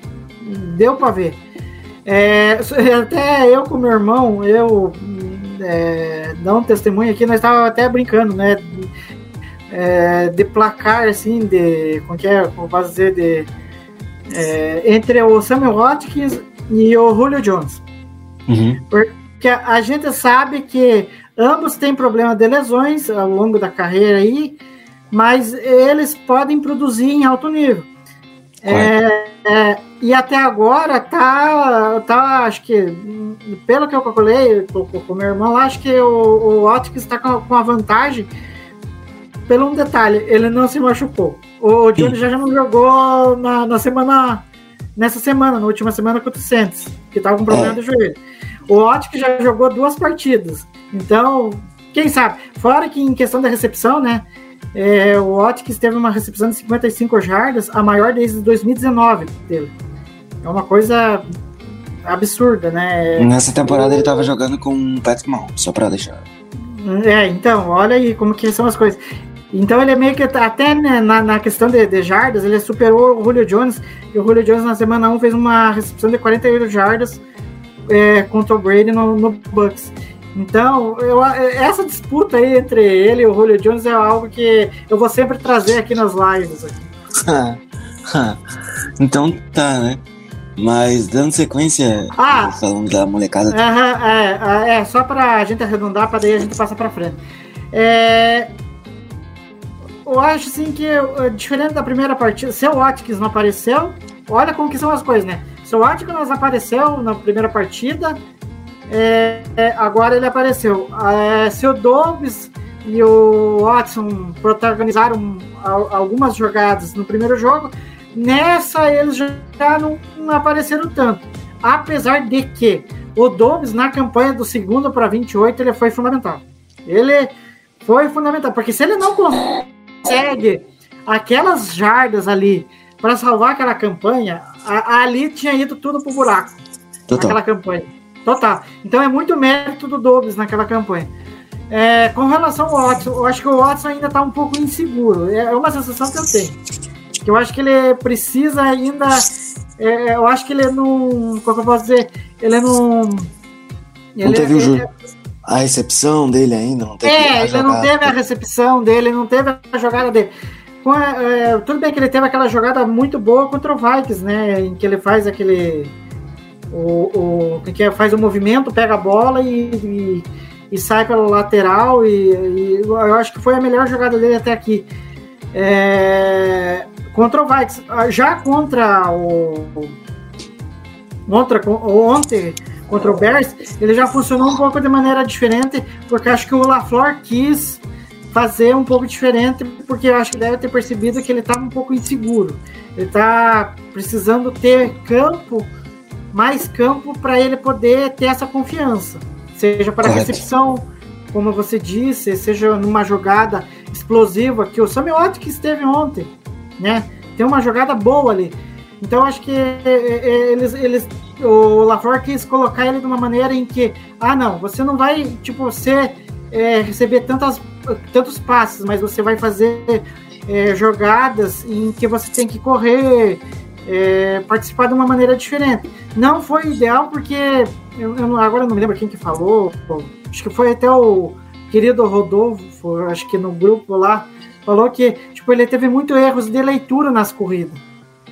Deu para ver. É, até eu com meu irmão, eu é, dá um testemunho aqui, nós estávamos até brincando, né? É, de placar, assim, de. Como que é? Como posso dizer? De, é, entre o Samuel Watkins e o Julio Jones. Uhum. Porque a gente sabe que ambos têm problema de lesões ao longo da carreira aí, mas eles podem produzir em alto nível. É, é, e até agora tá, tá, acho que, pelo que eu calculei com, o meu irmão lá, acho que o, o Watkins está com, com a vantagem pelo um detalhe, ele não se machucou. O Johnny já, já não jogou na, na semana, nessa semana, na última semana contra o Santos, que tava com problema é. do joelho. O Watkins já jogou duas partidas. Então, quem sabe? Fora que em questão da recepção, né? É, o Watkins teve uma recepção de 55 jardas, a maior desde 2019 dele. É uma coisa absurda, né? Nessa temporada ele estava jogando com o Patrick Mahomes, só para deixar. É, então, olha aí como que são as coisas. Então ele é meio que até né, na, na, questão de, de, jardas, ele superou o Julio Jones, e o Julio Jones na semana 1 fez uma recepção de 48 jardas é, contra o Brady no, no Bucks. Então, eu, essa disputa aí entre ele e o Julio Jones é algo que eu vou sempre trazer aqui nas lives. [LAUGHS] Então tá, né? Mas dando sequência, ah, falando da molecada. Uh é, é, só pra gente arredondar, pra daí a gente passa pra frente. É, eu acho assim que, diferente da primeira partida, seu Watkins não apareceu, olha como que são as coisas, né? Seu Watkins apareceu na primeira partida, é, é, agora ele apareceu. É, se o Dobbs e o Watson protagonizaram algumas jogadas no primeiro jogo, nessa eles já não, não apareceram tanto. Apesar de que o Dobbs, na campanha do segundo para 28, ele foi fundamental. Ele foi fundamental, porque se ele não consegue aquelas jardas ali para salvar aquela campanha, a, ali tinha ido tudo pro buraco. Total. Aquela campanha. Total. Então é muito mérito do Dobbs naquela campanha. É, com relação ao Watson, eu acho que o Watson ainda está um pouco inseguro. É, é uma sensação que eu tenho. Eu acho que ele precisa ainda. É, eu acho que ele não. Como eu posso dizer? Ele não. Ele, não teve o a recepção dele ainda, não teve É, ele não teve a recepção dele, não teve a jogada dele. É, tudo bem que ele teve aquela jogada muito boa contra o Vikings, né? Em que ele faz aquele o, o que é, faz o movimento, pega a bola e, e, e sai pela lateral. E, e, eu acho que foi a melhor jogada dele até aqui. É, contra o Vikes. Já contra o. Contra, ontem, contra o Bears, ele já funcionou um pouco de maneira diferente, porque acho que o LaFleur quis fazer um pouco diferente, porque acho que deve ter percebido que ele estava um pouco inseguro. Ele está precisando ter campo mais campo para ele poder ter essa confiança, seja para recepção, como você disse, seja numa jogada explosiva que o Samuel Watkins esteve ontem, né? Tem uma jogada boa ali. Então acho que é, é, é, eles, eles o LaFleur quis colocar ele de uma maneira em que, ah não, você não vai tipo você é, receber tantas, tantos passes, mas você vai fazer é, jogadas em que você tem que correr, é, participar de uma maneira diferente. Não foi ideal porque eu, eu, agora não me lembro quem que falou, acho que foi até o querido Rodolfo, acho que no grupo lá, falou que tipo, ele teve muitos erros de leitura nas corridas.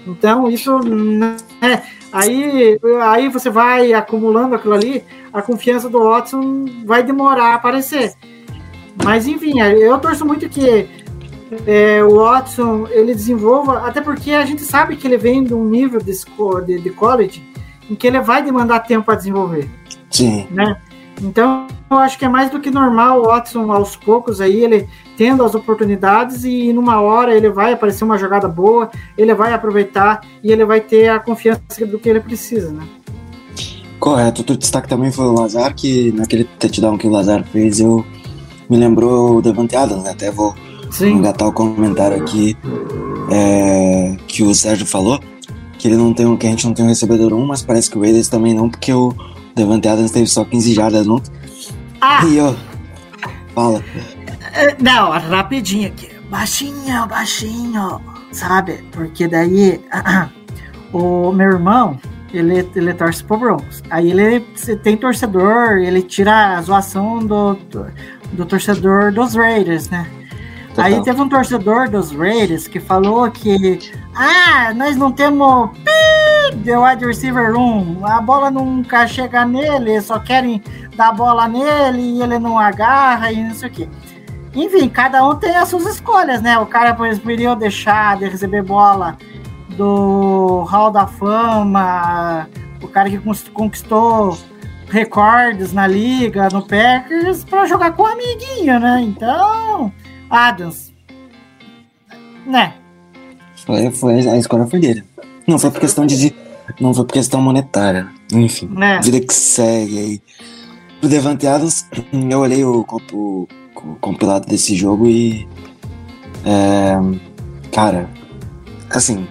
Então, isso né, aí, aí você vai acumulando aquilo ali, a confiança do Watson vai demorar a aparecer. Mas enfim, eu torço muito que é, o Watson ele desenvolva, até porque a gente sabe que ele vem de um nível de, de, de college em que ele vai demandar tempo para desenvolver. Sim. Né? Então, eu acho que é mais do que normal o Watson aos poucos aí, ele tendo as oportunidades e numa hora ele vai aparecer uma jogada boa, ele vai aproveitar e ele vai ter a confiança do que ele precisa, né? Correto, outro destaque também foi o Lazar, que naquele touchdown que o Lazar fez, eu me lembrou o Devante Adams, né? Até vou Sim. engatar o comentário aqui é, que o Sérgio falou, que ele não tem um, que a gente não tem um recebedor 1, mas parece que o Raiders também não, porque o Devante Adams teve só 15 jardas no. Ah, E eu. Fala. É, Não, rapidinho aqui. Baixinho, baixinho, sabe? Porque daí [CLEARS THROAT] o meu irmão, ele, ele torce pro Broncos. Aí ele tem torcedor, ele tira a zoação do, do, do torcedor dos Raiders, né? Total. Aí teve um torcedor dos Raiders que falou que ah, nós não temos de wide receiver 1, a bola nunca chega nele, só querem dar a bola nele e ele não agarra e não sei o quê. Enfim, cada um tem as suas escolhas, né? O cara preferiu deixar de receber bola do Hall da Fama, o cara que conquistou recordes na liga, no Packers, para jogar com o amiguinho, né? Então, Adams, né? Foi, foi, a escolha foi dele. Não foi por questão de. Não foi por questão monetária. Enfim. né? Vida que segue aí. Pro Devante Adams, [CLEARS THROAT] eu olhei o, o- o compilado desse jogo e. é, cara, assim,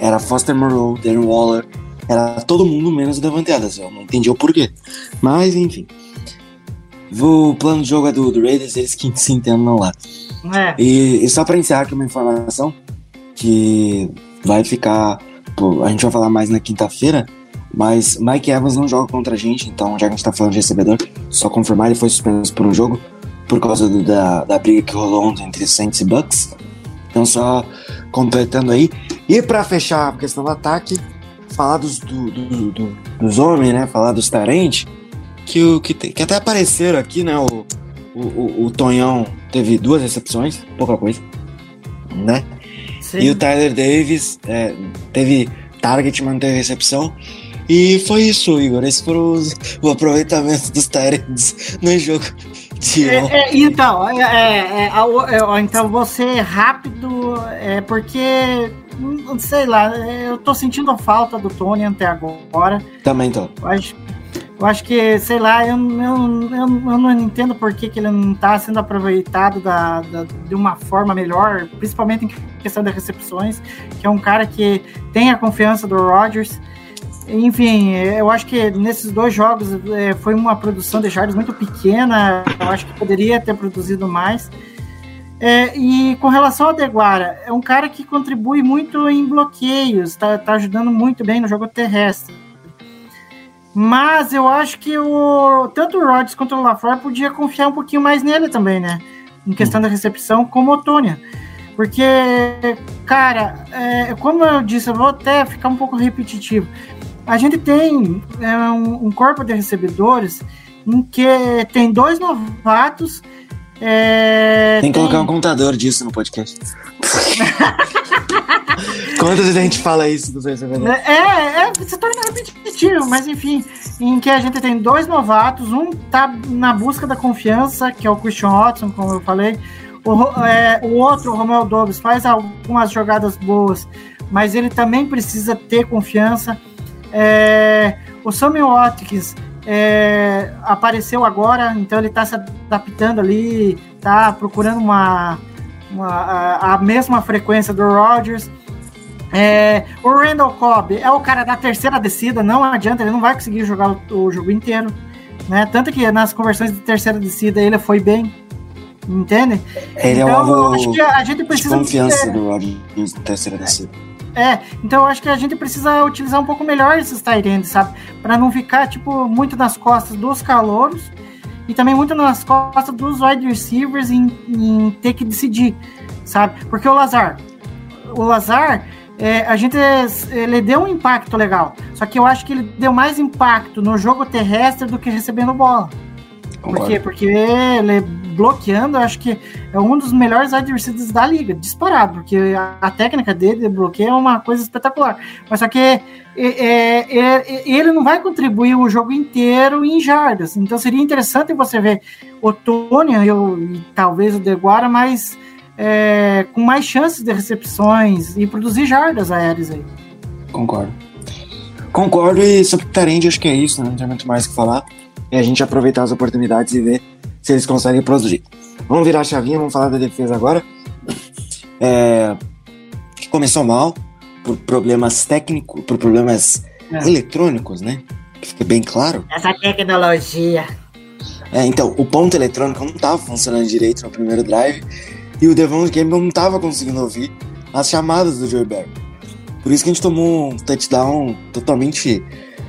era Foster Moreau, Darren Waller, era todo mundo menos o Devante Adams. Eu não entendi o porquê. Mas, enfim. O plano de jogo é do, do Raiders, eles que se entendam lá. É. E, e só pra encerrar aqui uma informação que vai ficar. pô, a gente vai falar mais na quinta-feira, mas Mike Evans não joga contra a gente, então já que a gente tá falando de recebedor, só confirmar, ele foi suspenso por um jogo por causa do- da, da briga que rolou ontem entre Saints e Bucks. Então só completando aí. E pra fechar a questão do ataque, falar dos, do, do- do- dos homens, né? Falar dos Tarente, que, o- que, que até apareceram aqui, né? O, o, o, o Tonhão teve duas recepções, pouca coisa, né? Sim. E o Tyler Davis é, teve target, mas não teve recepção. E foi isso, Igor. Esse foi os- o aproveitamento dos Tyrants no jogo de É, é, então, é, é, é, é, então você rápido, é porque, hum, sei lá, eu tô sentindo a falta do Tony até agora. Também tô. Acho, eu acho que, sei lá, eu, eu, eu, não entendo por que, que ele não tá sendo aproveitado da, da- de uma forma melhor, principalmente em questão das recepções, que é um cara que tem a confiança do Rodgers. Enfim, eu acho que nesses dois jogos é, foi uma produção de jardas muito pequena. Eu acho que poderia ter produzido mais. É, e com relação ao Deguara, é um cara que contribui muito em bloqueios, tá, tá ajudando muito bem no jogo terrestre. Mas eu acho que o tanto o Rodgers quanto o LaFleur podia confiar um pouquinho mais nele também, né? Em questão da recepção, como o Tônia. Porque, cara, é, como eu disse, eu vou até ficar um pouco repetitivo. A gente tem é, um, um corpo de recebedores em que tem dois novatos. É, Tem que colocar um contador disso no podcast. [LAUGHS] Quantas vezes a gente fala isso dos recebedores? É, é, se torna repetitivo, mas enfim, em que a gente tem dois novatos, um tá na busca da confiança, que é o Christian Watson, como eu falei, o, é, o outro, o Romeo Dobbs, faz algumas jogadas boas, mas ele também precisa ter confiança. É, o Sammy Watkins é, apareceu agora, então ele tá se adaptando ali, tá procurando uma, uma- a, a mesma frequência do Rodgers. É, o Randall Cobb é o cara da terceira descida, não adianta, ele não vai conseguir jogar o, o jogo inteiro. Né? Tanto que nas conversões de terceira descida ele foi bem. Entende? Ele é um então, alvo acho que a gente de precisa. confiança do Rodgers terceira descida. É, então eu acho que a gente precisa utilizar um pouco melhor esses tight ends, sabe? Para não ficar, tipo, muito nas costas dos calouros e também muito nas costas dos wide receivers em, em ter que decidir, sabe? Porque o Lazar, o Lazar, é, a gente, ele deu um impacto legal, só que eu acho que ele deu mais impacto no jogo terrestre do que recebendo bola. Por quê? Porque ele bloqueando, eu acho que é um dos melhores adversários da liga, disparado, porque a, a técnica dele de bloqueio é uma coisa espetacular. Mas só que é, é, é, ele não vai contribuir o jogo inteiro em jardas. Então seria interessante você ver o Tony eu, e talvez o Deguara, mas é, com mais chances de recepções e produzir jardas aéreas aí. Concordo. Concordo e sobre o Tarend, acho que é isso, né? não tem muito mais o que falar. É a gente aproveitar as oportunidades e ver se eles conseguem produzir. Vamos virar a chavinha, vamos falar da defesa agora. É, que começou mal por problemas técnicos, por problemas É. eletrônicos, né? Que fique bem claro. Essa tecnologia. É, então, o ponto eletrônico não estava funcionando direito no primeiro drive e o Devon Campbell não estava conseguindo ouvir as chamadas do Joe Barry. Por isso que a gente tomou um touchdown totalmente,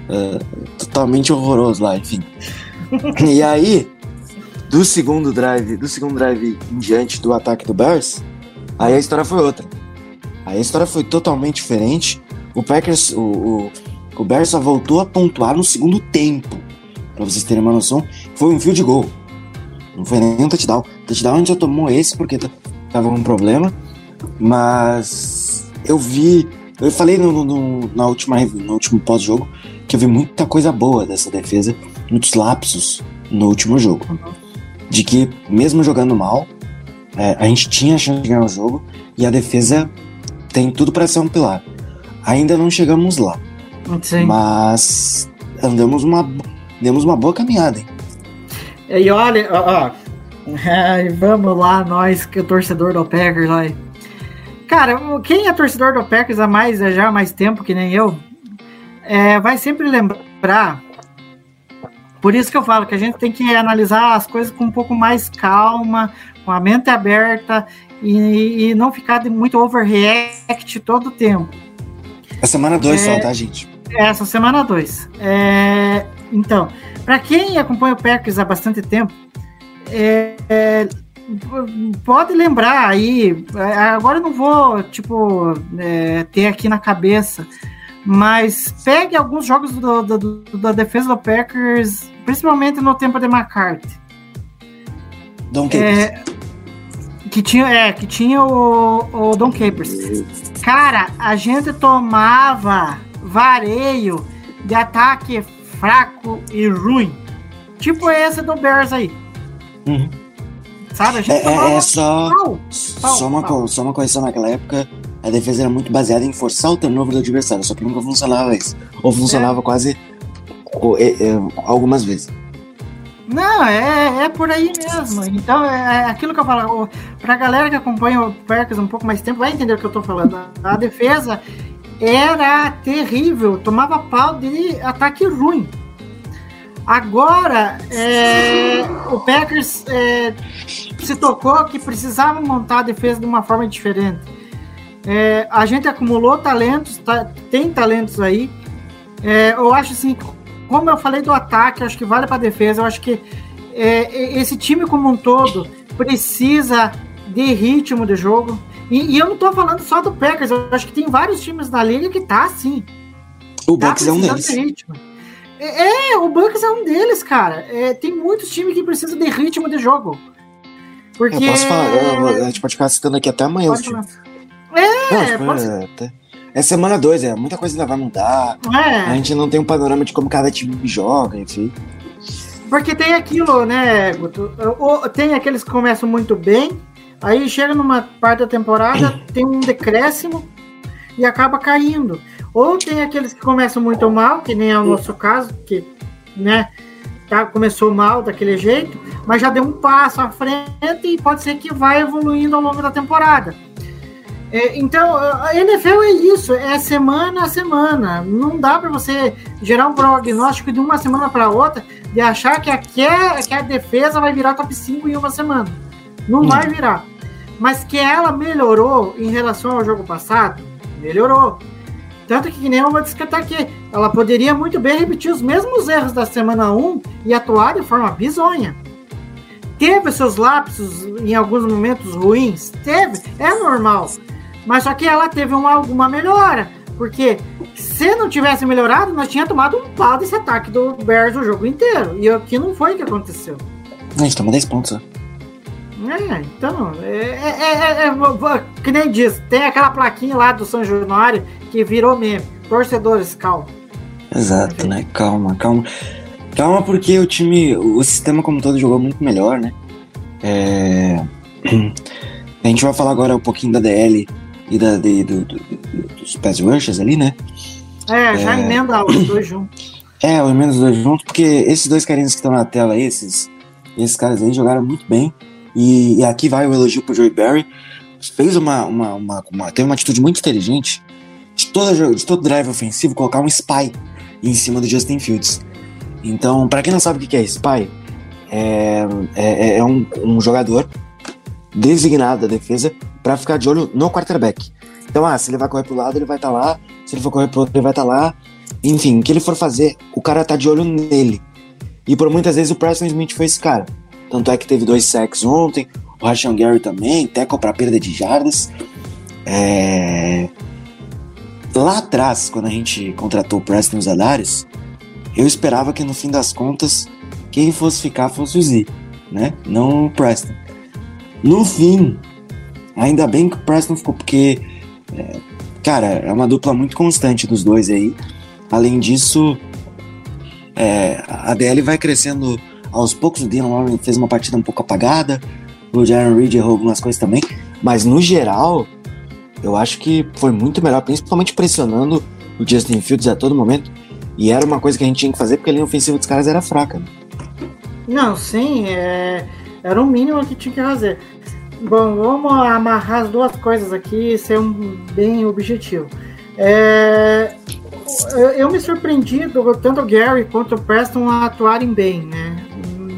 eh, totalmente horroroso lá, enfim. e aí, do segundo drive, do segundo drive em diante do ataque do Bears, aí a história foi outra. Aí a história foi totalmente diferente. O Packers, o, o, o Bears só voltou a pontuar no segundo tempo. Pra vocês terem uma noção, foi um field goal. Não foi nem um touchdown. Touchdown a gente já tomou esse porque t- tava com um problema. Mas eu vi. Eu falei no, no- na última, no último pós-jogo que eu vi muita coisa boa dessa defesa, muitos lapsos no último jogo. De que, mesmo jogando mal, é, a gente tinha a chance de ganhar o jogo e a defesa tem tudo para ser um pilar. Ainda não chegamos lá, Sim. mas andamos uma, demos uma boa caminhada, hein? E olha, ó, ó. Ai, vamos lá, nós que é torcedor do Packers aí. Cara, quem é torcedor do Packers há mais, já há mais tempo, que nem eu, é, vai sempre lembrar. Por isso que eu falo que a gente tem que analisar as coisas com um pouco mais calma, com a mente aberta e, e não ficar de muito overreact todo o tempo. É semana 2 É. só, tá, gente? Essa semana 2. então, para quem acompanha o Packers há bastante tempo, é, é, pode lembrar aí. é, Agora eu não vou, tipo, é, ter aqui na cabeça, mas pegue alguns jogos do- do- do- da defesa do Packers, principalmente no tempo de McCarthy. Dom Capers. É, que tinha, é, que tinha o, o Don Capers. Cara, a gente tomava vareio de ataque fraco e ruim. Tipo esse do Bears aí. Uhum. Sabe? A gente É, é- tomava é só, pau. só, uma, pau. co- só uma correção naquela época. A defesa era muito baseada em forçar o turnover do adversário, só que nunca funcionava isso. Ou funcionava quase co- é, é, algumas vezes. Não, é, é por aí mesmo. Então, é, é aquilo que eu falo. o- Pra galera que acompanha o Packers um pouco mais tempo, vai entender o que eu tô falando. A, a defesa era terrível, tomava pau de ataque ruim. Agora, é, o Packers é, se tocou que precisava montar a defesa de uma forma diferente. É, a gente acumulou talentos, tá- tem talentos aí. É, eu acho assim, como eu falei do ataque, acho que vale para defesa. Eu acho que é, esse time como um todo precisa de ritmo de jogo. E, e eu não tô falando só do Packers, eu acho que tem vários times da liga que tá assim. O Tá Bucks é um deles. de ritmo. É, é, o Bucks é um deles, cara. É, tem muitos times que precisam de ritmo de jogo. Porque. Eu posso falar, a gente pode ficar citando aqui até amanhã Pode Não, É, tipo, pode é, até- é semana 2, é, muita coisa ainda vai mudar. A É, gente não tem um panorama de como cada time joga, enfim. porque tem aquilo, né, Guto? Tem aqueles que começam muito bem, aí chega numa parte da temporada, [CLEARS THROAT] tem um decréscimo e acaba caindo. Ou tem aqueles que começam muito mal, que nem é o nosso caso, que, né, tá, começou mal daquele jeito, mas já deu um passo à frente e pode ser que vai evoluindo ao longo da temporada. É, então, a NFL é isso, é semana a semana. Não dá para você gerar um prognóstico de uma semana para outra de achar que a, que, a, que a defesa vai virar top 5 em uma semana. Não Hum. vai virar. Mas que ela melhorou em relação ao jogo passado, melhorou. Tanto que, que nem eu vou descartar aqui, ela poderia muito bem repetir os mesmos erros da semana 1 e atuar de forma bizonha. Teve seus lapsos em alguns momentos ruins? Teve, é normal. Mas só que ela teve uma, alguma melhora. Porque se não tivesse melhorado, nós tínhamos tomado um pau desse ataque do Bears o jogo inteiro. E aqui não foi o que aconteceu. A gente toma 10 pontos, né? É, então, é, é, é, é, que nem diz, tem aquela plaquinha lá do São Januário que virou meme. Torcedores, calma. Exato, né? Calma, calma. Calma, porque o time, o sistema como um todo jogou muito melhor, né? É, [CLEARS THROAT] A gente vai falar agora um pouquinho da DL e da, de- do- do- do- dos pass rushers ali, né? É, já É. emenda os dois juntos. É, o menos dois juntos, porque esses dois carinhas que estão na tela aí, esses, esses caras aí jogaram muito bem. E, e aqui vai o elogio pro Joey Barry. Fez uma, uma, uma, uma- Teve uma atitude muito inteligente de, toda, de todo drive ofensivo colocar um spy em cima do Justin Fields. Então, pra quem não sabe o que que é spy, é, é, é um, um jogador designado da defesa pra ficar de olho no quarterback. Então, ah, se ele vai correr pro lado, ele vai estar lá. Se ele for correr pro outro, ele vai estar lá. Enfim, o que ele for fazer, o cara tá de olho nele. E por muitas vezes o Preston Smith foi esse cara. Tanto é que teve dois sacks ontem, o Rashan Gary também, tackle pra perda de jardas. É... Lá atrás, quando a gente contratou o Preston e os Adares, eu esperava que no fim das contas, quem fosse ficar fosse o Z, né? Não o Preston. No fim, ainda bem que o Preston ficou, porque, é, cara, é uma dupla muito constante dos dois aí. Além disso, é, a DL vai crescendo aos poucos. O Dylan Warren fez uma partida um pouco apagada. O Jaron Reed errou algumas coisas também. Mas no geral, eu acho que foi muito melhor, principalmente pressionando o Justin Fields a todo momento. E era uma coisa que a gente tinha que fazer porque a linha ofensiva dos caras era fraca. né? Não, sim, é, era o mínimo que tinha que fazer. Bom, vamos amarrar as duas coisas aqui e ser um, bem objetivo. É, eu, me surpreendi do tanto o Gary quanto o Preston atuarem bem, né?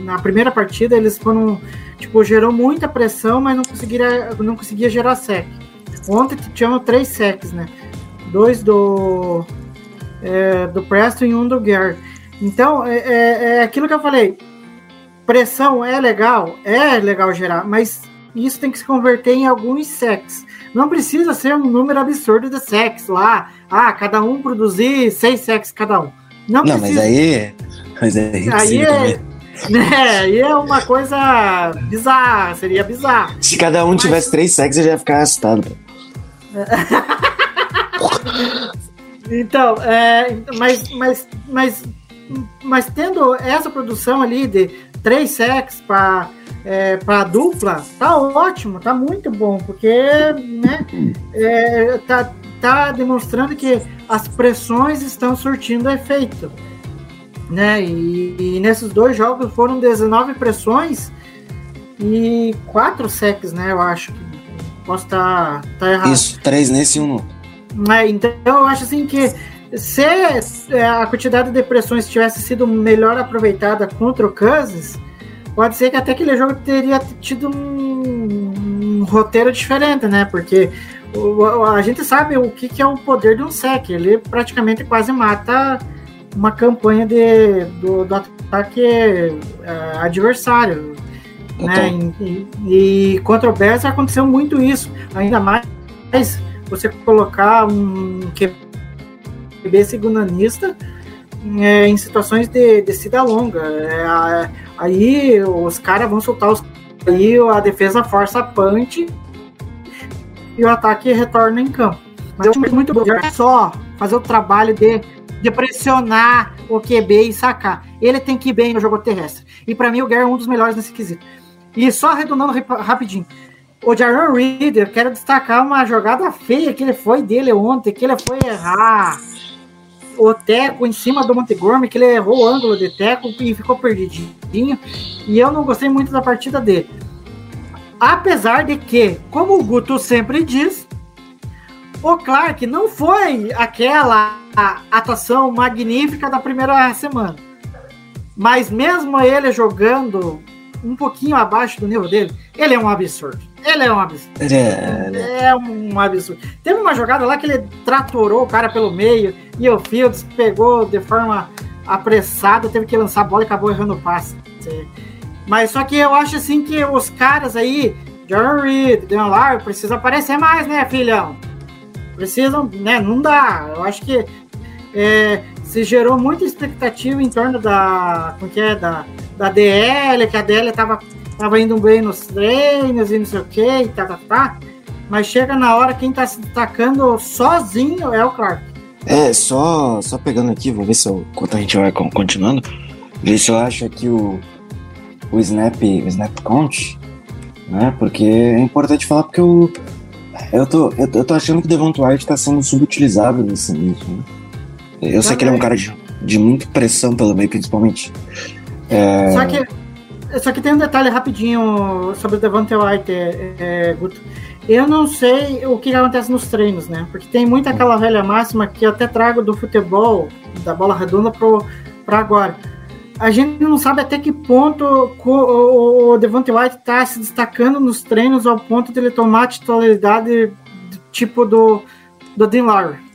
Na primeira partida eles foram, tipo, gerou muita pressão, mas não conseguiria, não conseguia gerar sec. Ontem tinham três secs, né? Dois do é, do Preston e um do Gary. Então, é, é, é aquilo que eu falei. Pressão é legal, é legal gerar, mas isso tem que se converter em alguns sex. Não precisa ser um número absurdo de sex lá. Ah, cada um produzir seis sex cada um. Não, Não, mas precisa. aí. Mas aí, Aí é, [LAUGHS] né, aí é uma coisa bizarra, seria bizarro. Se cada um tivesse três sacks, eu já ia ficar assustado. [LAUGHS] Então, é, mas, mas, mas, mas tendo essa produção ali de três sacks para é, para dupla, tá ótimo, tá muito bom, porque né, é, tá, tá demonstrando que as pressões estão surtindo efeito. Né? E, e nesses dois jogos foram 19 pressões e quatro sacks, né? Eu acho posso estar tá, tá errado. Isso, três nesse e um no. É, então eu acho assim que se é, a quantidade de pressões tivesse sido melhor aproveitada contra o Kansas, pode ser que até aquele jogo teria tido um, um roteiro diferente, né? Porque o- a gente sabe o que, que é o poder de um sec. Ele praticamente quase mata uma campanha de, do, do ataque é, adversário. Né? E, e- e contra o Bears aconteceu muito isso. Ainda mais você colocar um QB segundanista é, em situações de descida longa. É, aí os caras vão soltar os. Aí a defesa força a punch e o ataque retorna em campo. Mas eu acho muito bom só fazer o trabalho de, de pressionar o QB e sacar. Ele tem que ir bem no jogo terrestre. E para mim o Gary é um dos melhores nesse quesito. E só arredondando rap- rapidinho. O Jaron Reed, eu quero destacar uma jogada feia que ele foi dele ontem, que ele foi errar o teco em cima do Montgomery, que ele errou o ângulo de teco e ficou perdidinho. E eu não gostei muito da partida dele. Apesar de que, como o Guto sempre diz, o Clark não foi aquela atuação magnífica da primeira semana. Mas mesmo ele jogando um pouquinho abaixo do nível dele, ele é um absurdo. Ele é um absurdo. É, É um absurdo. Teve uma jogada lá que ele tratorou o cara pelo meio e o Fields pegou de forma apressada, teve que lançar a bola e acabou errando o passe. Mas só que eu acho assim que os caras aí, John Reed, Deon Lar, precisam aparecer mais, né, filhão? Precisam, né? Não dá. Eu acho que é, se gerou muita expectativa em torno da, como que é, da, da DL, que a DL tava, tava indo bem nos treinos e não sei o que, tá, tá, tá. Mas chega na hora, quem tá se destacando sozinho é o Clark. É, só, só pegando aqui, vou ver se eu, enquanto a gente vai con- continuando, ver se eu acho aqui o, o Snap, o Snap Count, né? Porque é importante falar porque eu, eu, tô, eu, eu tô achando que o Devon White tá sendo subutilizado nesse início, né? Eu sei que ele é um cara de, de muita pressão pelo meio, principalmente. É, Só que, só que tem um detalhe rapidinho sobre o Devante White, é, é, Guto. Eu não sei o que acontece nos treinos, né? Porque tem muito aquela velha máxima que eu até trago do futebol, da bola redonda, pro, pra agora. A gente não sabe até que ponto o, o Devante White tá se destacando nos treinos ao ponto de ele tomar a titularidade tipo do, do Dean Lowry.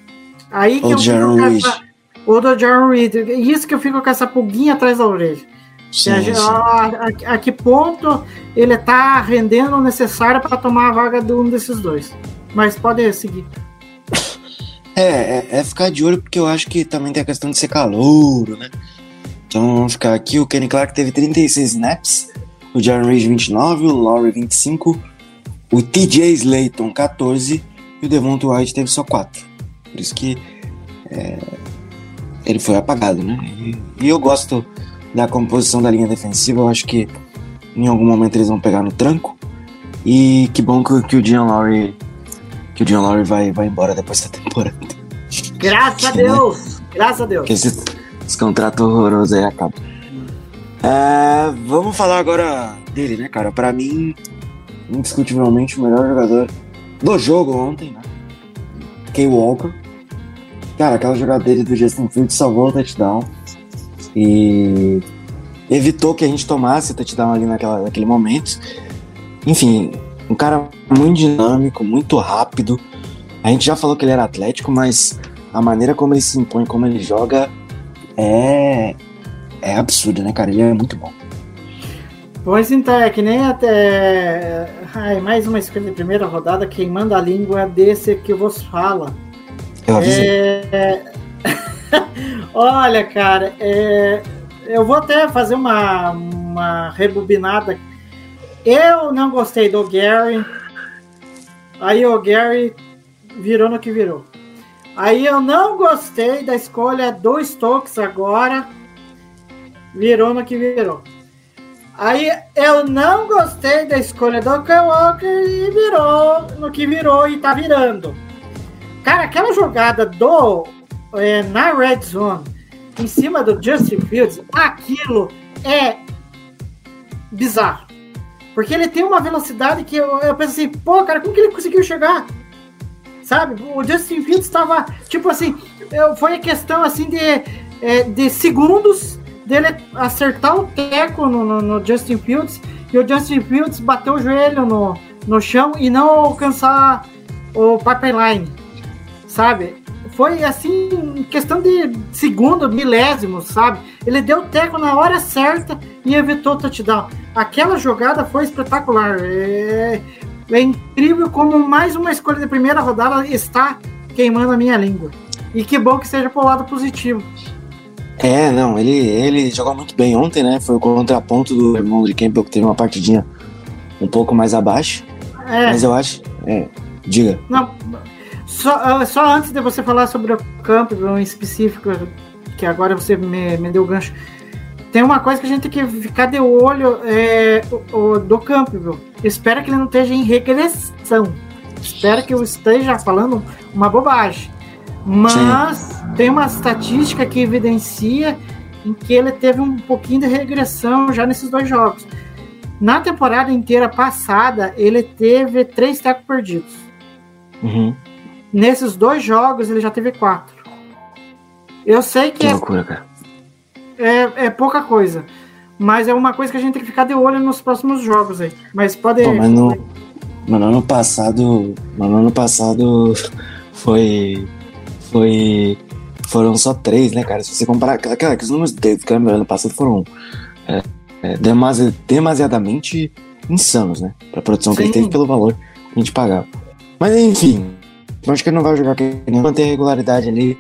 Aí que Ou eu fico Jaron com Reed. essa- Ou do Jaron Reed. Isso que eu fico com essa pulguinha atrás da orelha. sim, a, sim. a- a- a que ponto ele tá rendendo o necessário para tomar a vaga de um desses dois. Mas pode seguir. [LAUGHS] É, é, é ficar de olho porque eu acho que também tem a questão de ser calouro, né? Então vamos ficar aqui. O Kenny Clark teve 36 snaps, o Jaron Reed 29, o Lowry 25, o TJ Slayton 14 e o Devonta White teve só 4. Por isso que é, ele foi apagado, né? E, e eu gosto da composição da linha defensiva. Eu acho que em algum momento eles vão pegar no tranco. E que bom que, que o Dion Lowry que o Dion Lowry vai, vai embora depois da [LAUGHS] temporada. Graças a Né? Deus! Graças a Deus! Porque esse, esse contrato horroroso aí acaba. É, vamos falar agora dele, né, cara? Pra mim, indiscutivelmente o melhor jogador do jogo ontem, né? Kay Walker. Cara, aquela jogada dele do Justin Fields salvou o touchdown. E evitou que a gente tomasse o touchdown ali naquela, naquele momento. Enfim, um cara muito dinâmico, muito rápido. A gente já falou que ele era atlético, mas a maneira como ele se impõe, como ele joga, é. É absurdo, né, cara? Ele é muito bom. Pois então, é que nem até. Ai, mais uma escolha de primeira rodada, quem manda a língua é desse que vos fala. Eu avisei. É... [LAUGHS] Olha, cara, é... eu vou até fazer uma, uma rebobinada. Eu não gostei do Gary. Aí o Gary virou no que virou. Aí eu não gostei da escolha do Stokes agora. Virou no que virou. Aí eu não gostei da escolha do Kyle Walker e virou no que virou e tá virando. Cara, aquela jogada do é, na red zone em cima do Justin Fields, aquilo é bizarro. Porque ele tem uma velocidade que eu, eu penso assim, pô, cara, como que ele conseguiu chegar? Sabe? O Justin Fields estava, tipo assim, foi a questão assim de, é, de segundos dele acertar o teco no, no- no Justin Fields e o Justin Fields bateu o joelho no, no chão e não alcançar o pipeline, sabe? Foi assim, em questão de segundo, milésimo, sabe? Ele deu o teco na hora certa e evitou o touchdown. Aquela jogada foi espetacular. É, é incrível como mais uma escolha de primeira rodada está queimando a minha língua. E que bom que seja pro lado positivo. É, não, ele, ele jogou muito bem ontem, né? Foi o contraponto do irmão de Campbell, que teve uma partidinha um pouco mais abaixo. É, Mas eu acho. É, diga. Não, só, ah, só antes de você falar sobre o Campbell em específico, que agora você me, me deu o gancho, tem uma coisa que a gente tem que ficar de olho é, o, o- do Campbell. Espero que ele não esteja em regressão. Espero que eu esteja falando uma bobagem. Mas tem uma estatística que evidencia em que ele teve um pouquinho de regressão já nesses dois jogos. Na temporada inteira passada, ele teve três tecos perdidos. Uhum. Nesses dois jogos, ele já teve quatro. Eu sei que Que é, loucura, cara. é, é pouca coisa, mas é uma coisa que a gente tem que ficar de olho nos próximos jogos aí. Mas pode. Pô, mas no, mas no ano passado. mas No ano passado [LAUGHS] foi. Foi. Foram só três, né, cara? Se você comparar. Cara, que os números do Campbell ano passado foram é, é, demasi- demasiadamente insanos, né? Pra produção que ele Sim. teve pelo valor que a gente pagava. Mas enfim, eu acho que ele não vai jogar que nem manter a regularidade ali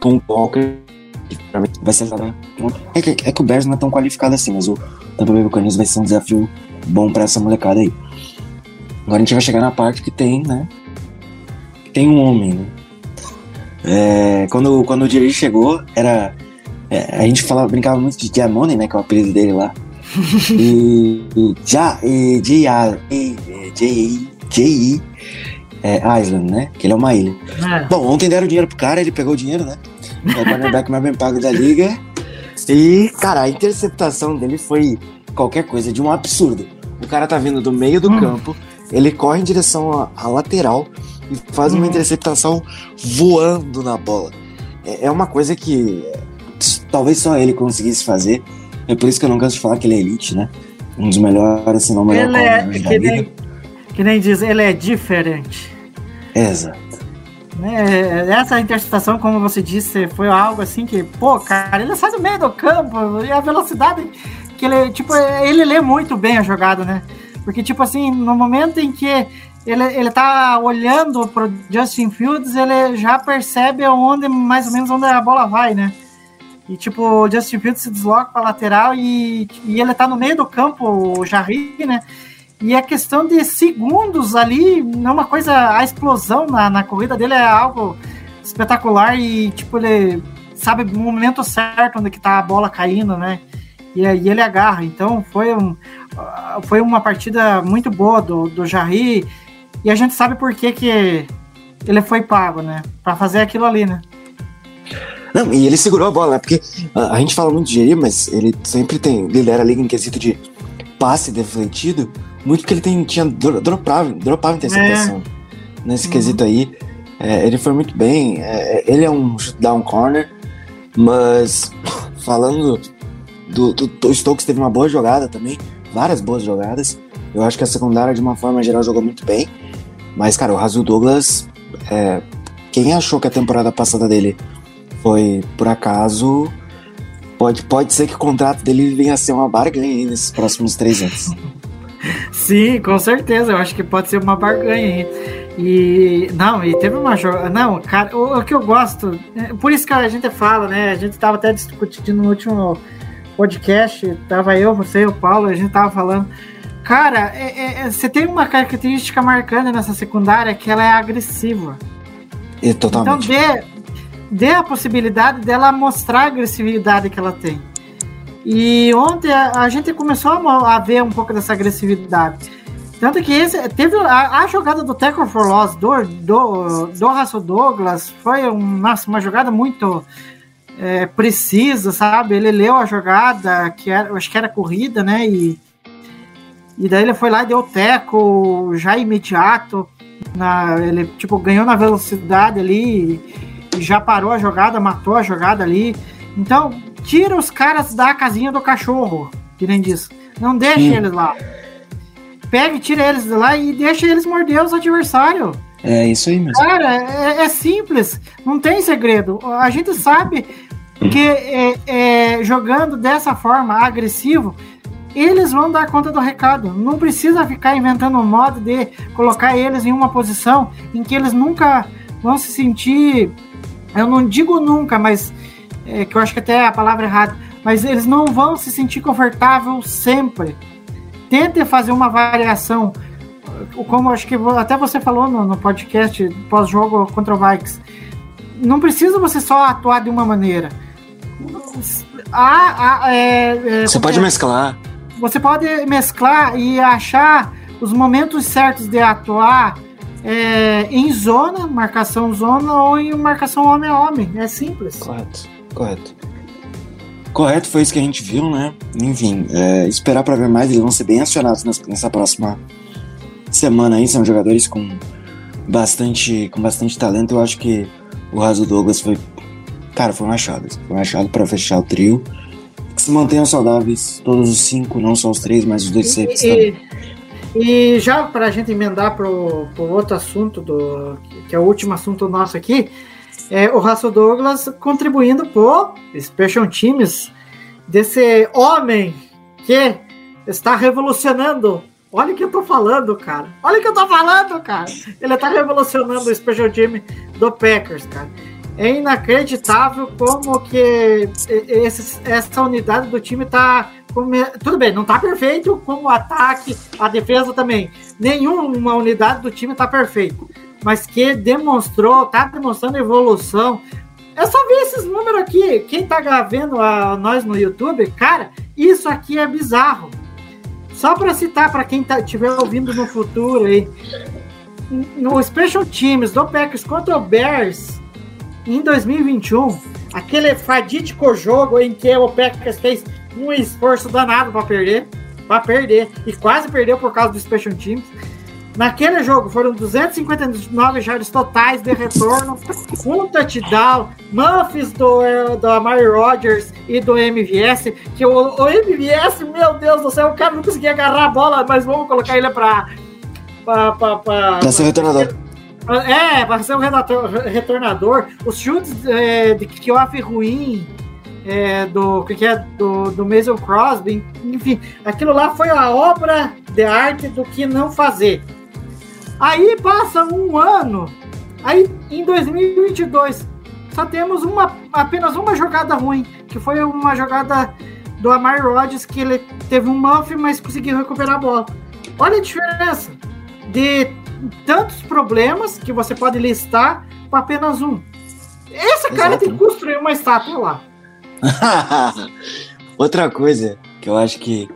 com o Walker. que pra mim, vai ser. É que, é que o Bears não é tão qualificado assim, mas o Tampa Bay Buccaneers vai ser um desafio bom pra essa molecada aí. Agora a gente vai chegar na parte que tem, né? que Tem um homem, né? É, quando, quando o Jerry chegou, era. é, a gente falava, brincava muito de Diamone, né? Que é o apelido dele lá. [LAUGHS] e, e já e e- J.I. J.I. é, Island, né? Que ele é uma ilha. É. Bom, ontem deram dinheiro pro cara, ele pegou o dinheiro, né? É o cornerback mais bem pago da liga. E, cara, a interceptação dele foi qualquer coisa de um absurdo. O cara tá vindo do meio do Hum. campo, ele corre em direção à, lateral e faz uma Hum. interceptação voando na bola. É, é uma coisa que talvez só ele conseguisse fazer. É por isso que eu não canso de falar que ele é elite, né? Um dos melhores, se não o melhor Ele é, que, nem, que nem diz, ele é diferente. Exato. né? Essa interceptação, como você disse, foi algo assim que, pô, cara, ele sai do meio do campo e a velocidade que ele, tipo, ele lê muito bem a jogada, né? Porque, tipo assim, no momento em que ele, ele tá olhando pro Justin Fields, ele já percebe onde, mais ou menos, onde a bola vai, né? E, tipo, o Justin Fields se desloca pra lateral e, e ele tá no meio do campo, o Jarry, né? E a questão de segundos ali, não é uma coisa. A explosão na, na corrida dele é algo espetacular e, tipo, ele sabe o momento certo onde que tá a bola caindo, né? E aí ele agarra. Então foi, um, ah, foi uma partida muito boa do, do Jarry. E a gente sabe por que, que ele foi pago, né? Pra fazer aquilo ali, né? Não, e ele segurou a bola, né? Porque a, a gente fala muito de Jerry, mas ele sempre tem. lidera a liga em quesito de passe defletido. Muito porque ele tem, tinha dro- dropava, dropava interceptação. Nesse Uhum. quesito aí. É, ele foi muito bem. é, ele é um down corner, mas [COUGHS] falando do, do, do Stokes teve uma boa jogada também. Várias boas jogadas. Eu acho que a secundária, de uma forma geral, jogou muito bem. Mas, cara, o Razul Douglas. é, quem achou que a temporada passada dele foi por acaso. Pode, pode ser que o contrato dele venha a ser uma barganha aí nesses próximos três anos. [LAUGHS] Sim, com certeza. Eu acho que pode ser uma barganha. E não, e teve uma jogada. Não, cara, o, o que eu gosto. é, Por isso que a gente fala, né? A gente tava até discutindo no último podcast. Tava eu, você e o Paulo, a gente tava falando. Cara, é- é- é, você tem uma característica marcante nessa secundária que ela é agressiva. E Então totalmente. dê, dê a possibilidade dela mostrar a agressividade que ela tem. E ontem a, gente começou a, ver um pouco dessa agressividade. Tanto que esse, teve a, a jogada do Tackle for Loss do, do, do Russell Douglas foi um, nossa, uma jogada muito é, precisa, sabe? Ele leu a jogada, que era, acho que era corrida, né? E, e daí ele foi lá e deu o teco já imediato. Na, ele tipo, ganhou na velocidade ali e já parou a jogada, matou a jogada ali. Então, tira os caras da casinha do cachorro, que nem diz. Não deixa Sim. eles lá. Pega e tira eles de lá e deixa eles morder os adversários. É isso aí mesmo. Cara, é, é simples, não tem segredo. A gente sabe que é, é, jogando dessa forma, agressivo, eles vão dar conta do recado. Não precisa ficar inventando um modo de colocar eles em uma posição em que eles nunca vão se sentir. Eu não digo nunca, mas é, que eu acho que até é a palavra errada, mas eles não vão se sentir confortável sempre. Tente fazer uma variação como acho que até você falou no, no podcast pós-jogo contra o Vikings, não precisa você só atuar de uma maneira. É, é, Você pode mesclar. você pode mesclar e achar os momentos certos de atuar é, em zona, marcação zona ou em marcação homem a homem. É simples. Correto, correto. Correto, foi isso que a gente viu, né? Enfim, é, esperar pra ver mais, eles vão ser bem acionados nessa próxima semana aí. São jogadores com bastante, com bastante talento. Eu acho que o Raso Douglas foi. Cara, foi um achado. Foi um achado pra fechar o trio. Que se mantenham saudáveis, todos os cinco, não só os três, mas os dois safes também. E, já para a gente emendar pro, pro outro assunto, do, que é o último assunto nosso aqui, é o Russell Douglas contribuindo pro Special Teams desse homem que está revolucionando. Olha o que eu tô falando, cara. Olha o que eu tô falando, cara. Ele tá revolucionando o Special Team do Packers, cara. é inacreditável como que esse, essa unidade do time tá. Tudo bem, não tá perfeito, como o ataque, a defesa também. Nenhuma unidade do time tá perfeito. Mas que demonstrou, tá demonstrando evolução. É só ver esses números aqui. Quem tá vendo a, nós no YouTube, cara, isso aqui é bizarro. Só para citar para quem tá, estiver ouvindo no futuro aí, no Special Teams do Packers contra o Bears em 2021, aquele fadídico jogo em que o Packers fez um esforço danado para perder, para perder e quase perdeu por causa do Special Teams. Naquele jogo foram 259 jardas totais de retorno, um touchdown, muffs do, eh, do Amari Rodgers e do MVS, que o, o MVS, meu Deus do céu, o cara não conseguia agarrar a bola, mas vamos colocar ele para para Pra ser retornador. é, para ser um redator- retornador. Os chutes é, de kickoff ruim é, do que que é do, do Mason Crosby, enfim, aquilo lá foi a obra de arte do que não fazer. Aí passa um ano, aí em 2022 só temos uma apenas uma jogada ruim, que foi uma jogada do Amar Rodgers que ele teve um muff, mas conseguiu recuperar a bola. Olha a diferença de tantos problemas que você pode listar para apenas um. Esse cara Exato. tem que construir uma estátua lá. [LAUGHS] Outra coisa que eu acho que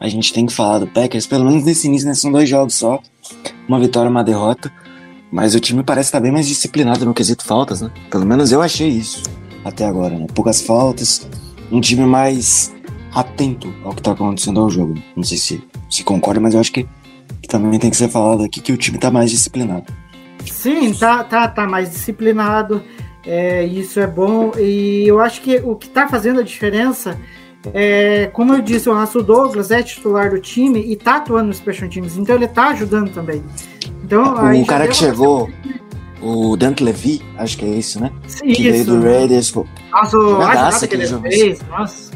a gente tem que falar do Packers, pelo menos nesse início, né, são dois jogos só. Uma vitória uma derrota. Mas o time parece estar bem mais disciplinado no quesito faltas, né? Pelo menos eu achei isso até agora, né? Poucas faltas, um time mais atento ao que tá acontecendo ao jogo. Não sei se, se concorda, mas eu acho que, que também tem que ser falado aqui que o time tá mais disciplinado. Sim, tá, tá, tá mais disciplinado. é, isso é bom. E eu acho que o que tá fazendo a diferença é, como eu disse, o Russell Douglas é titular do time e tá atuando nos Special Teams, então ele tá ajudando também. Então, o cara que chegou, o Dante Levy, acho que é isso, né? Que veio do Raiders. Nossa, Jogadaça jogada que ele fez, nossa.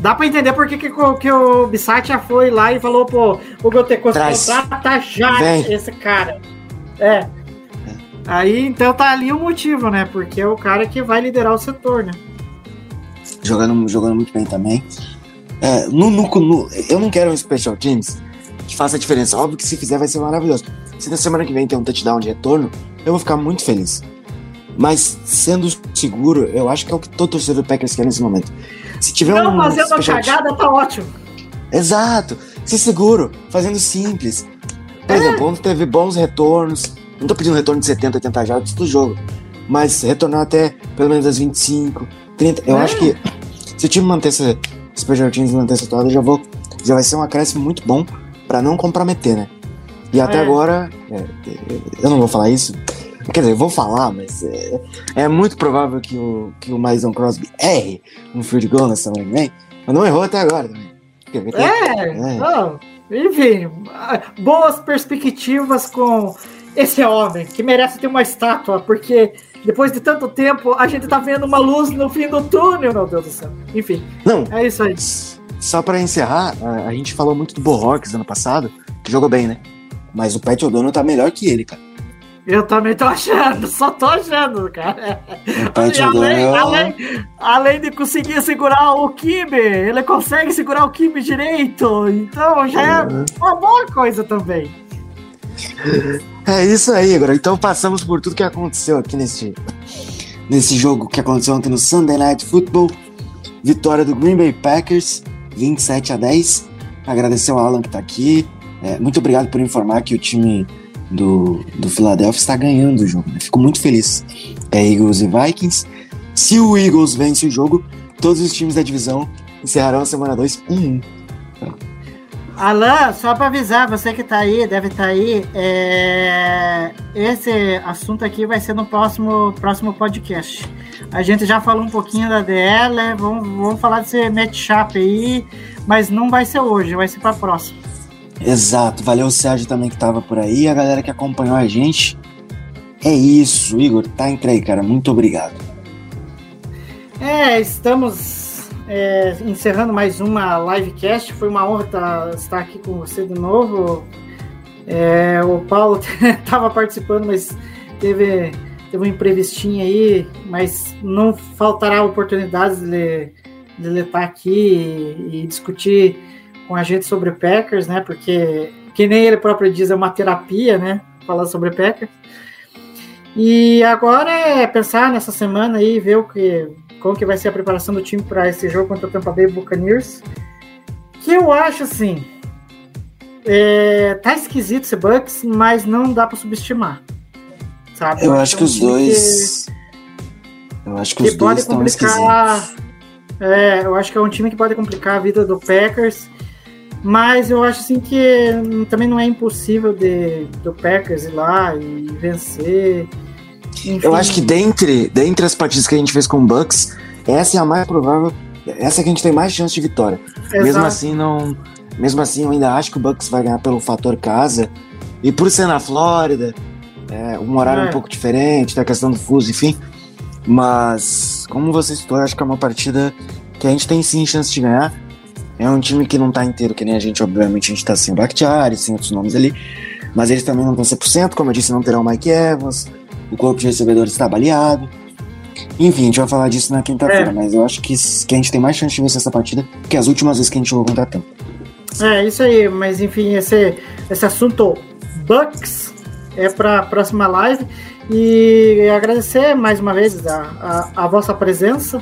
Dá pra entender por que, que, o- que o Bissat já foi lá e falou, pô, o Gotecoso Traz. contrata já Vem. esse cara. É. Aí, então tá ali o motivo, né? Porque é o cara que vai liderar o setor, né? Jogando, jogando muito bem também. É, no, no- no- eu não quero um Special Teams que faça a diferença. Óbvio que se fizer vai ser maravilhoso. Se na semana que vem tem um touchdown de retorno, eu vou ficar muito feliz. Mas sendo seguro, eu acho que é o que todo torcedor do Packers quer nesse momento. Se tiver Não um fazer uma team- cagada tá ótimo. Exato, ser seguro, fazendo simples. Por É. exemplo, teve bons retornos. Não tô pedindo retorno de 70, 80 jardas do jogo. Mas retornar até pelo menos as 25, 30. Eu É. acho que se o time manter essa, Special Teams manter essa toada, já vou. Já vai ser um acréscimo muito bom pra não comprometer, né? E até É. agora, é, é, eu não vou falar isso. Quer dizer, eu vou falar, mas é, é muito provável que o, que o Mason Crosby erre um field goal na semana que vem. Mas não errou até agora também. É, não, enfim, boas perspectivas com esse homem, que merece ter uma estátua, porque depois de tanto tempo a gente tá vendo uma luz no fim do túnel, meu Deus do céu. Enfim, Não, é isso aí. Só pra encerrar, a, a gente falou muito do Bohawks ano passado, que jogou bem, né? Mas o Pat O'Donnell tá melhor que ele, cara. Eu também tô achando, só tô achando, cara. E além, além, além de conseguir segurar o Kibe, ele consegue segurar o Kibe direito, então já é uma boa coisa também. É isso aí, agora. Então passamos por tudo que aconteceu aqui nesse, nesse jogo que aconteceu ontem no Sunday Night Football. Vitória do Green Bay Packers, 27 a 10. Agradecer ao Alan que tá aqui. É, muito obrigado por informar que o time do, do Philadelphia está ganhando o jogo. né? Fico muito feliz. É Eagles e Vikings. Se o Eagles vence o jogo, todos os times da divisão encerrarão a semana 2 1-1. Alan, só para avisar, você que tá aí, deve estar aí, é, esse assunto aqui vai ser no próximo, próximo podcast. A gente já falou um pouquinho da DL, vamos, vamos falar desse matchup aí, mas não vai ser hoje, vai ser para próximo. Exato, valeu o Sérgio também que tava por aí, a galera que acompanhou a gente. É isso, Igor, tá entregue, cara. Muito obrigado. É, estamos é, encerrando mais uma livecast. Foi uma honra tá- estar aqui com você de novo. É, o Paulo [LAUGHS] estava participando, mas teve teve um imprevistinho aí, mas não faltará oportunidades de ele, estar aqui e, e discutir com a gente sobre Packers, né? Porque, que nem ele próprio diz, é uma terapia, né? Falar sobre Packers. E agora é pensar nessa semana aí, ver o que, como que vai ser a preparação do time para esse jogo contra o Tampa Bay Buccaneers. Que eu acho assim, é, tá esquisito esse Bucks, mas não dá para subestimar. Sabe? Eu acho que é os dois. Eu acho que os dois estão esquisitos. É, eu acho que é um time que pode complicar a vida do Packers. Mas eu acho assim que também não é impossível de, do Packers ir lá e vencer. Enfim, Eu acho que dentre, dentre as partidas que a gente fez com o Bucks, essa é a mais provável. Essa é que a gente tem mais chance de vitória. Mesmo Exato. assim, não. Mesmo assim, eu ainda acho que o Bucks vai ganhar pelo fator casa. E por ser na Flórida, é, um horário É. um pouco diferente, da questão do fuso, enfim. Mas, como você citou, eu acho que é uma partida que a gente tem sim chance de ganhar. É um time que não tá inteiro, que nem a gente, obviamente, a gente tá sem o Bakhtiari, sem outros nomes ali. Mas eles também não estão 100%, como eu disse, não terão o Mike Evans. O corpo de recebedores está baleado. Enfim, a gente vai falar disso na quinta-feira, É. mas eu acho que, que a gente tem mais chance de vencer essa partida que as últimas vezes que a gente jogou contra a Tampa. É, isso aí, mas enfim, esse, esse assunto Bucks é para a próxima live. E agradecer mais uma vez a, a, a vossa presença.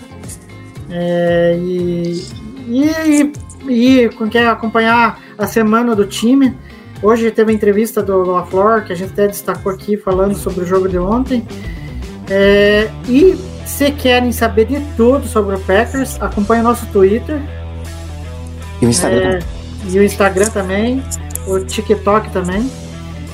É, e, e, e com quem acompanhar a semana do time. Hoje teve a entrevista do LaFleur, que a gente até destacou aqui, falando sobre o jogo de ontem. É, e se querem saber de tudo sobre o Packers, acompanhe o nosso Twitter, E o Instagram é, também. e o Instagram também, o TikTok também.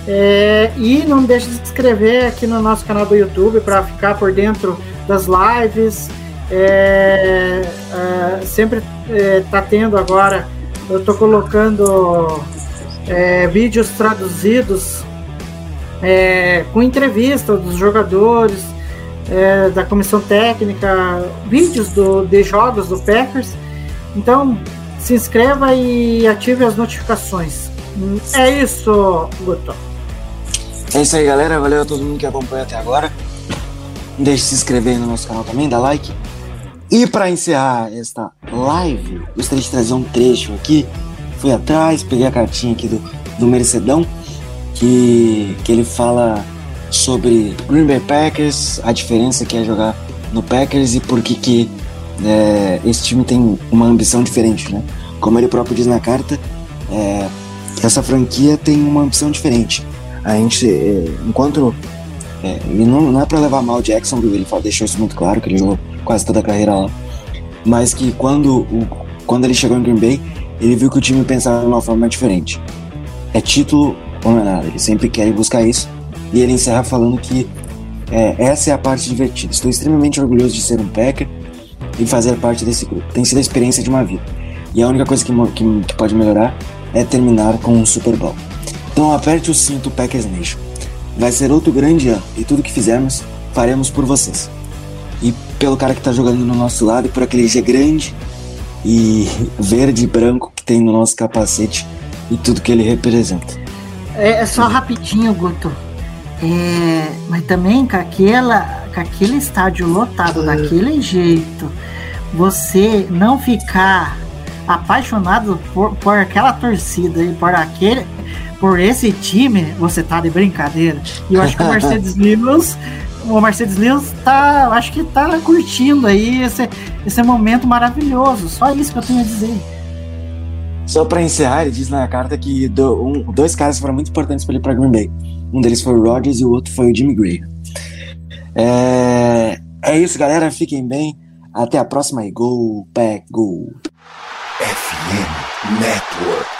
É, e não deixe de se inscrever aqui no nosso canal do YouTube para ficar por dentro das lives. É, é, sempre está tendo agora, eu estou colocando é, vídeos traduzidos é, com entrevista dos jogadores, é, da comissão técnica, vídeos do, de jogos do Packers. Então, se inscreva e ative as notificações. É isso, Guto. É isso aí, galera. Valeu a todo mundo que acompanha até agora. Deixe de se inscrever no nosso canal também, dá like. E para encerrar esta live, gostaria de trazer um trecho aqui. Fui atrás, peguei a cartinha aqui do, do Mercedão, que, que ele fala sobre Green Bay Packers, a diferença que é jogar no Packers e por que, que é, esse time tem uma ambição diferente, né? Como ele próprio diz na carta, é, essa franquia tem uma ambição diferente. A gente, é, enquanto. É, e não, não é pra levar mal Jacksonville, ele fala- deixou isso muito claro, que ele jogou quase toda a carreira lá. Mas que quando, o, quando ele chegou em Green Bay, ele viu que o time pensava de uma forma diferente. É título ou não é nada, eles sempre querem buscar isso. E ele encerra falando que é, essa é a parte divertida. Estou extremamente orgulhoso de ser um Packer e fazer parte desse grupo. Tem sido a experiência de uma vida. E a única coisa que, que, que pode melhorar é terminar com um Super Bowl. Então aperte o cinto Packers Nation. Vai ser outro grande ano e tudo que fizermos, faremos por vocês. E pelo cara que tá jogando no nosso lado e por aquele G grande e verde e branco que tem no nosso capacete e tudo que ele representa. É, é só rapidinho, Guto. É, mas também com, aquela, com aquele estádio lotado daquele jeito, você não ficar apaixonado por, por aquela torcida e por aquele por esse time, você tá de brincadeira. E eu acho que o [LAUGHS] Mercedes Lewis, o Mercedes Lewis tá, acho que tá curtindo aí esse, esse momento maravilhoso. Só isso que eu tenho a dizer. Só pra encerrar, ele diz na carta que do- um- dois caras foram muito importantes para ele para Green Bay. Um deles foi o Rodgers e o outro foi o Jimmy Graham. É, é isso, galera. Fiquem bem. Até a próxima e Go Pack Go! FM Network.